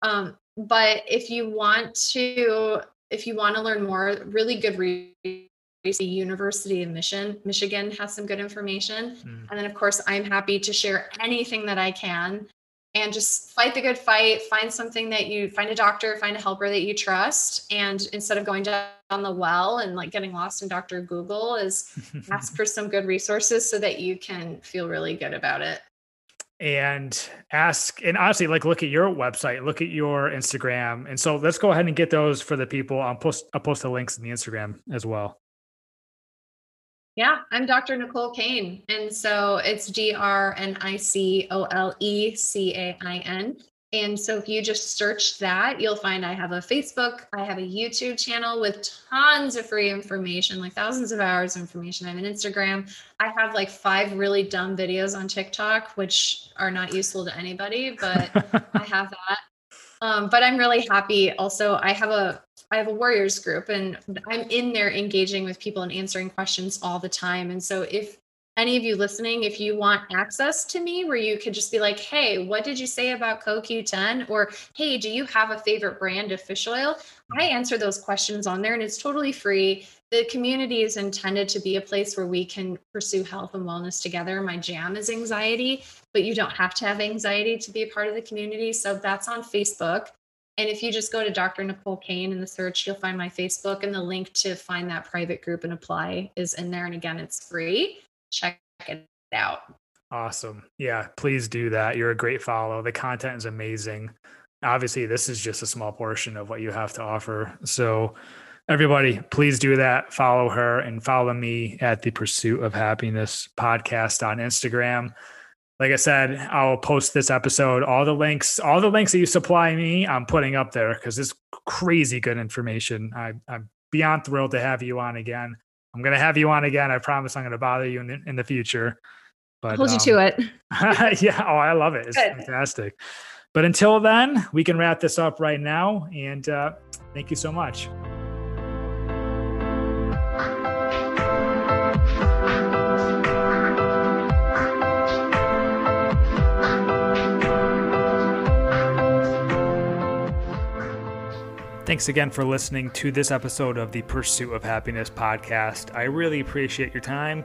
Um, but if you want to, if you want to learn more, really good the University of Michigan. Michigan has some good information. Mm. And then, of course, I'm happy to share anything that I can and just fight the good fight. Find something that you find a doctor, find a helper that you trust. And instead of going down the well and like getting lost in Dr. Google, is [LAUGHS] ask for some good resources so that you can feel really good about it and ask and honestly like look at your website look at your instagram and so let's go ahead and get those for the people i'll post i'll post the links in the instagram as well yeah, I'm Dr. Nicole Cain. And so it's G R N I C O L E C A I N. And so if you just search that, you'll find I have a Facebook, I have a YouTube channel with tons of free information, like thousands of hours of information. I have an Instagram. I have like five really dumb videos on TikTok, which are not useful to anybody, but [LAUGHS] I have that. Um, but I'm really happy. Also, I have a I have a warriors group, and I'm in there engaging with people and answering questions all the time. And so, if any of you listening, if you want access to me where you could just be like, hey, what did you say about CoQ10? Or hey, do you have a favorite brand of fish oil? I answer those questions on there and it's totally free. The community is intended to be a place where we can pursue health and wellness together. My jam is anxiety, but you don't have to have anxiety to be a part of the community. So that's on Facebook. And if you just go to Dr. Nicole Cain in the search, you'll find my Facebook and the link to find that private group and apply is in there. And again, it's free. Check it out. Awesome. Yeah, please do that. You're a great follow. The content is amazing. Obviously, this is just a small portion of what you have to offer. So, everybody, please do that. Follow her and follow me at the Pursuit of Happiness podcast on Instagram like I said, I'll post this episode. All the links, all the links that you supply me, I'm putting up there because it's crazy good information. I, am beyond thrilled to have you on again. I'm going to have you on again. I promise I'm going to bother you in the, in the future. But hold um, you to it. [LAUGHS] yeah. Oh, I love it. It's good. fantastic. But until then, we can wrap this up right now. And uh, thank you so much. Thanks again for listening to this episode of the Pursuit of Happiness podcast. I really appreciate your time.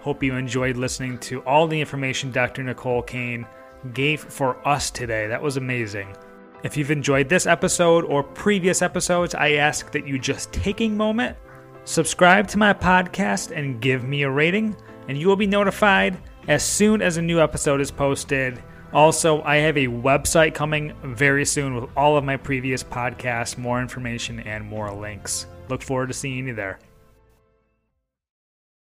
Hope you enjoyed listening to all the information Dr. Nicole Cain gave for us today. That was amazing. If you've enjoyed this episode or previous episodes, I ask that you just take a moment, subscribe to my podcast, and give me a rating, and you will be notified as soon as a new episode is posted. Also, I have a website coming very soon with all of my previous podcasts, more information, and more links. Look forward to seeing you there.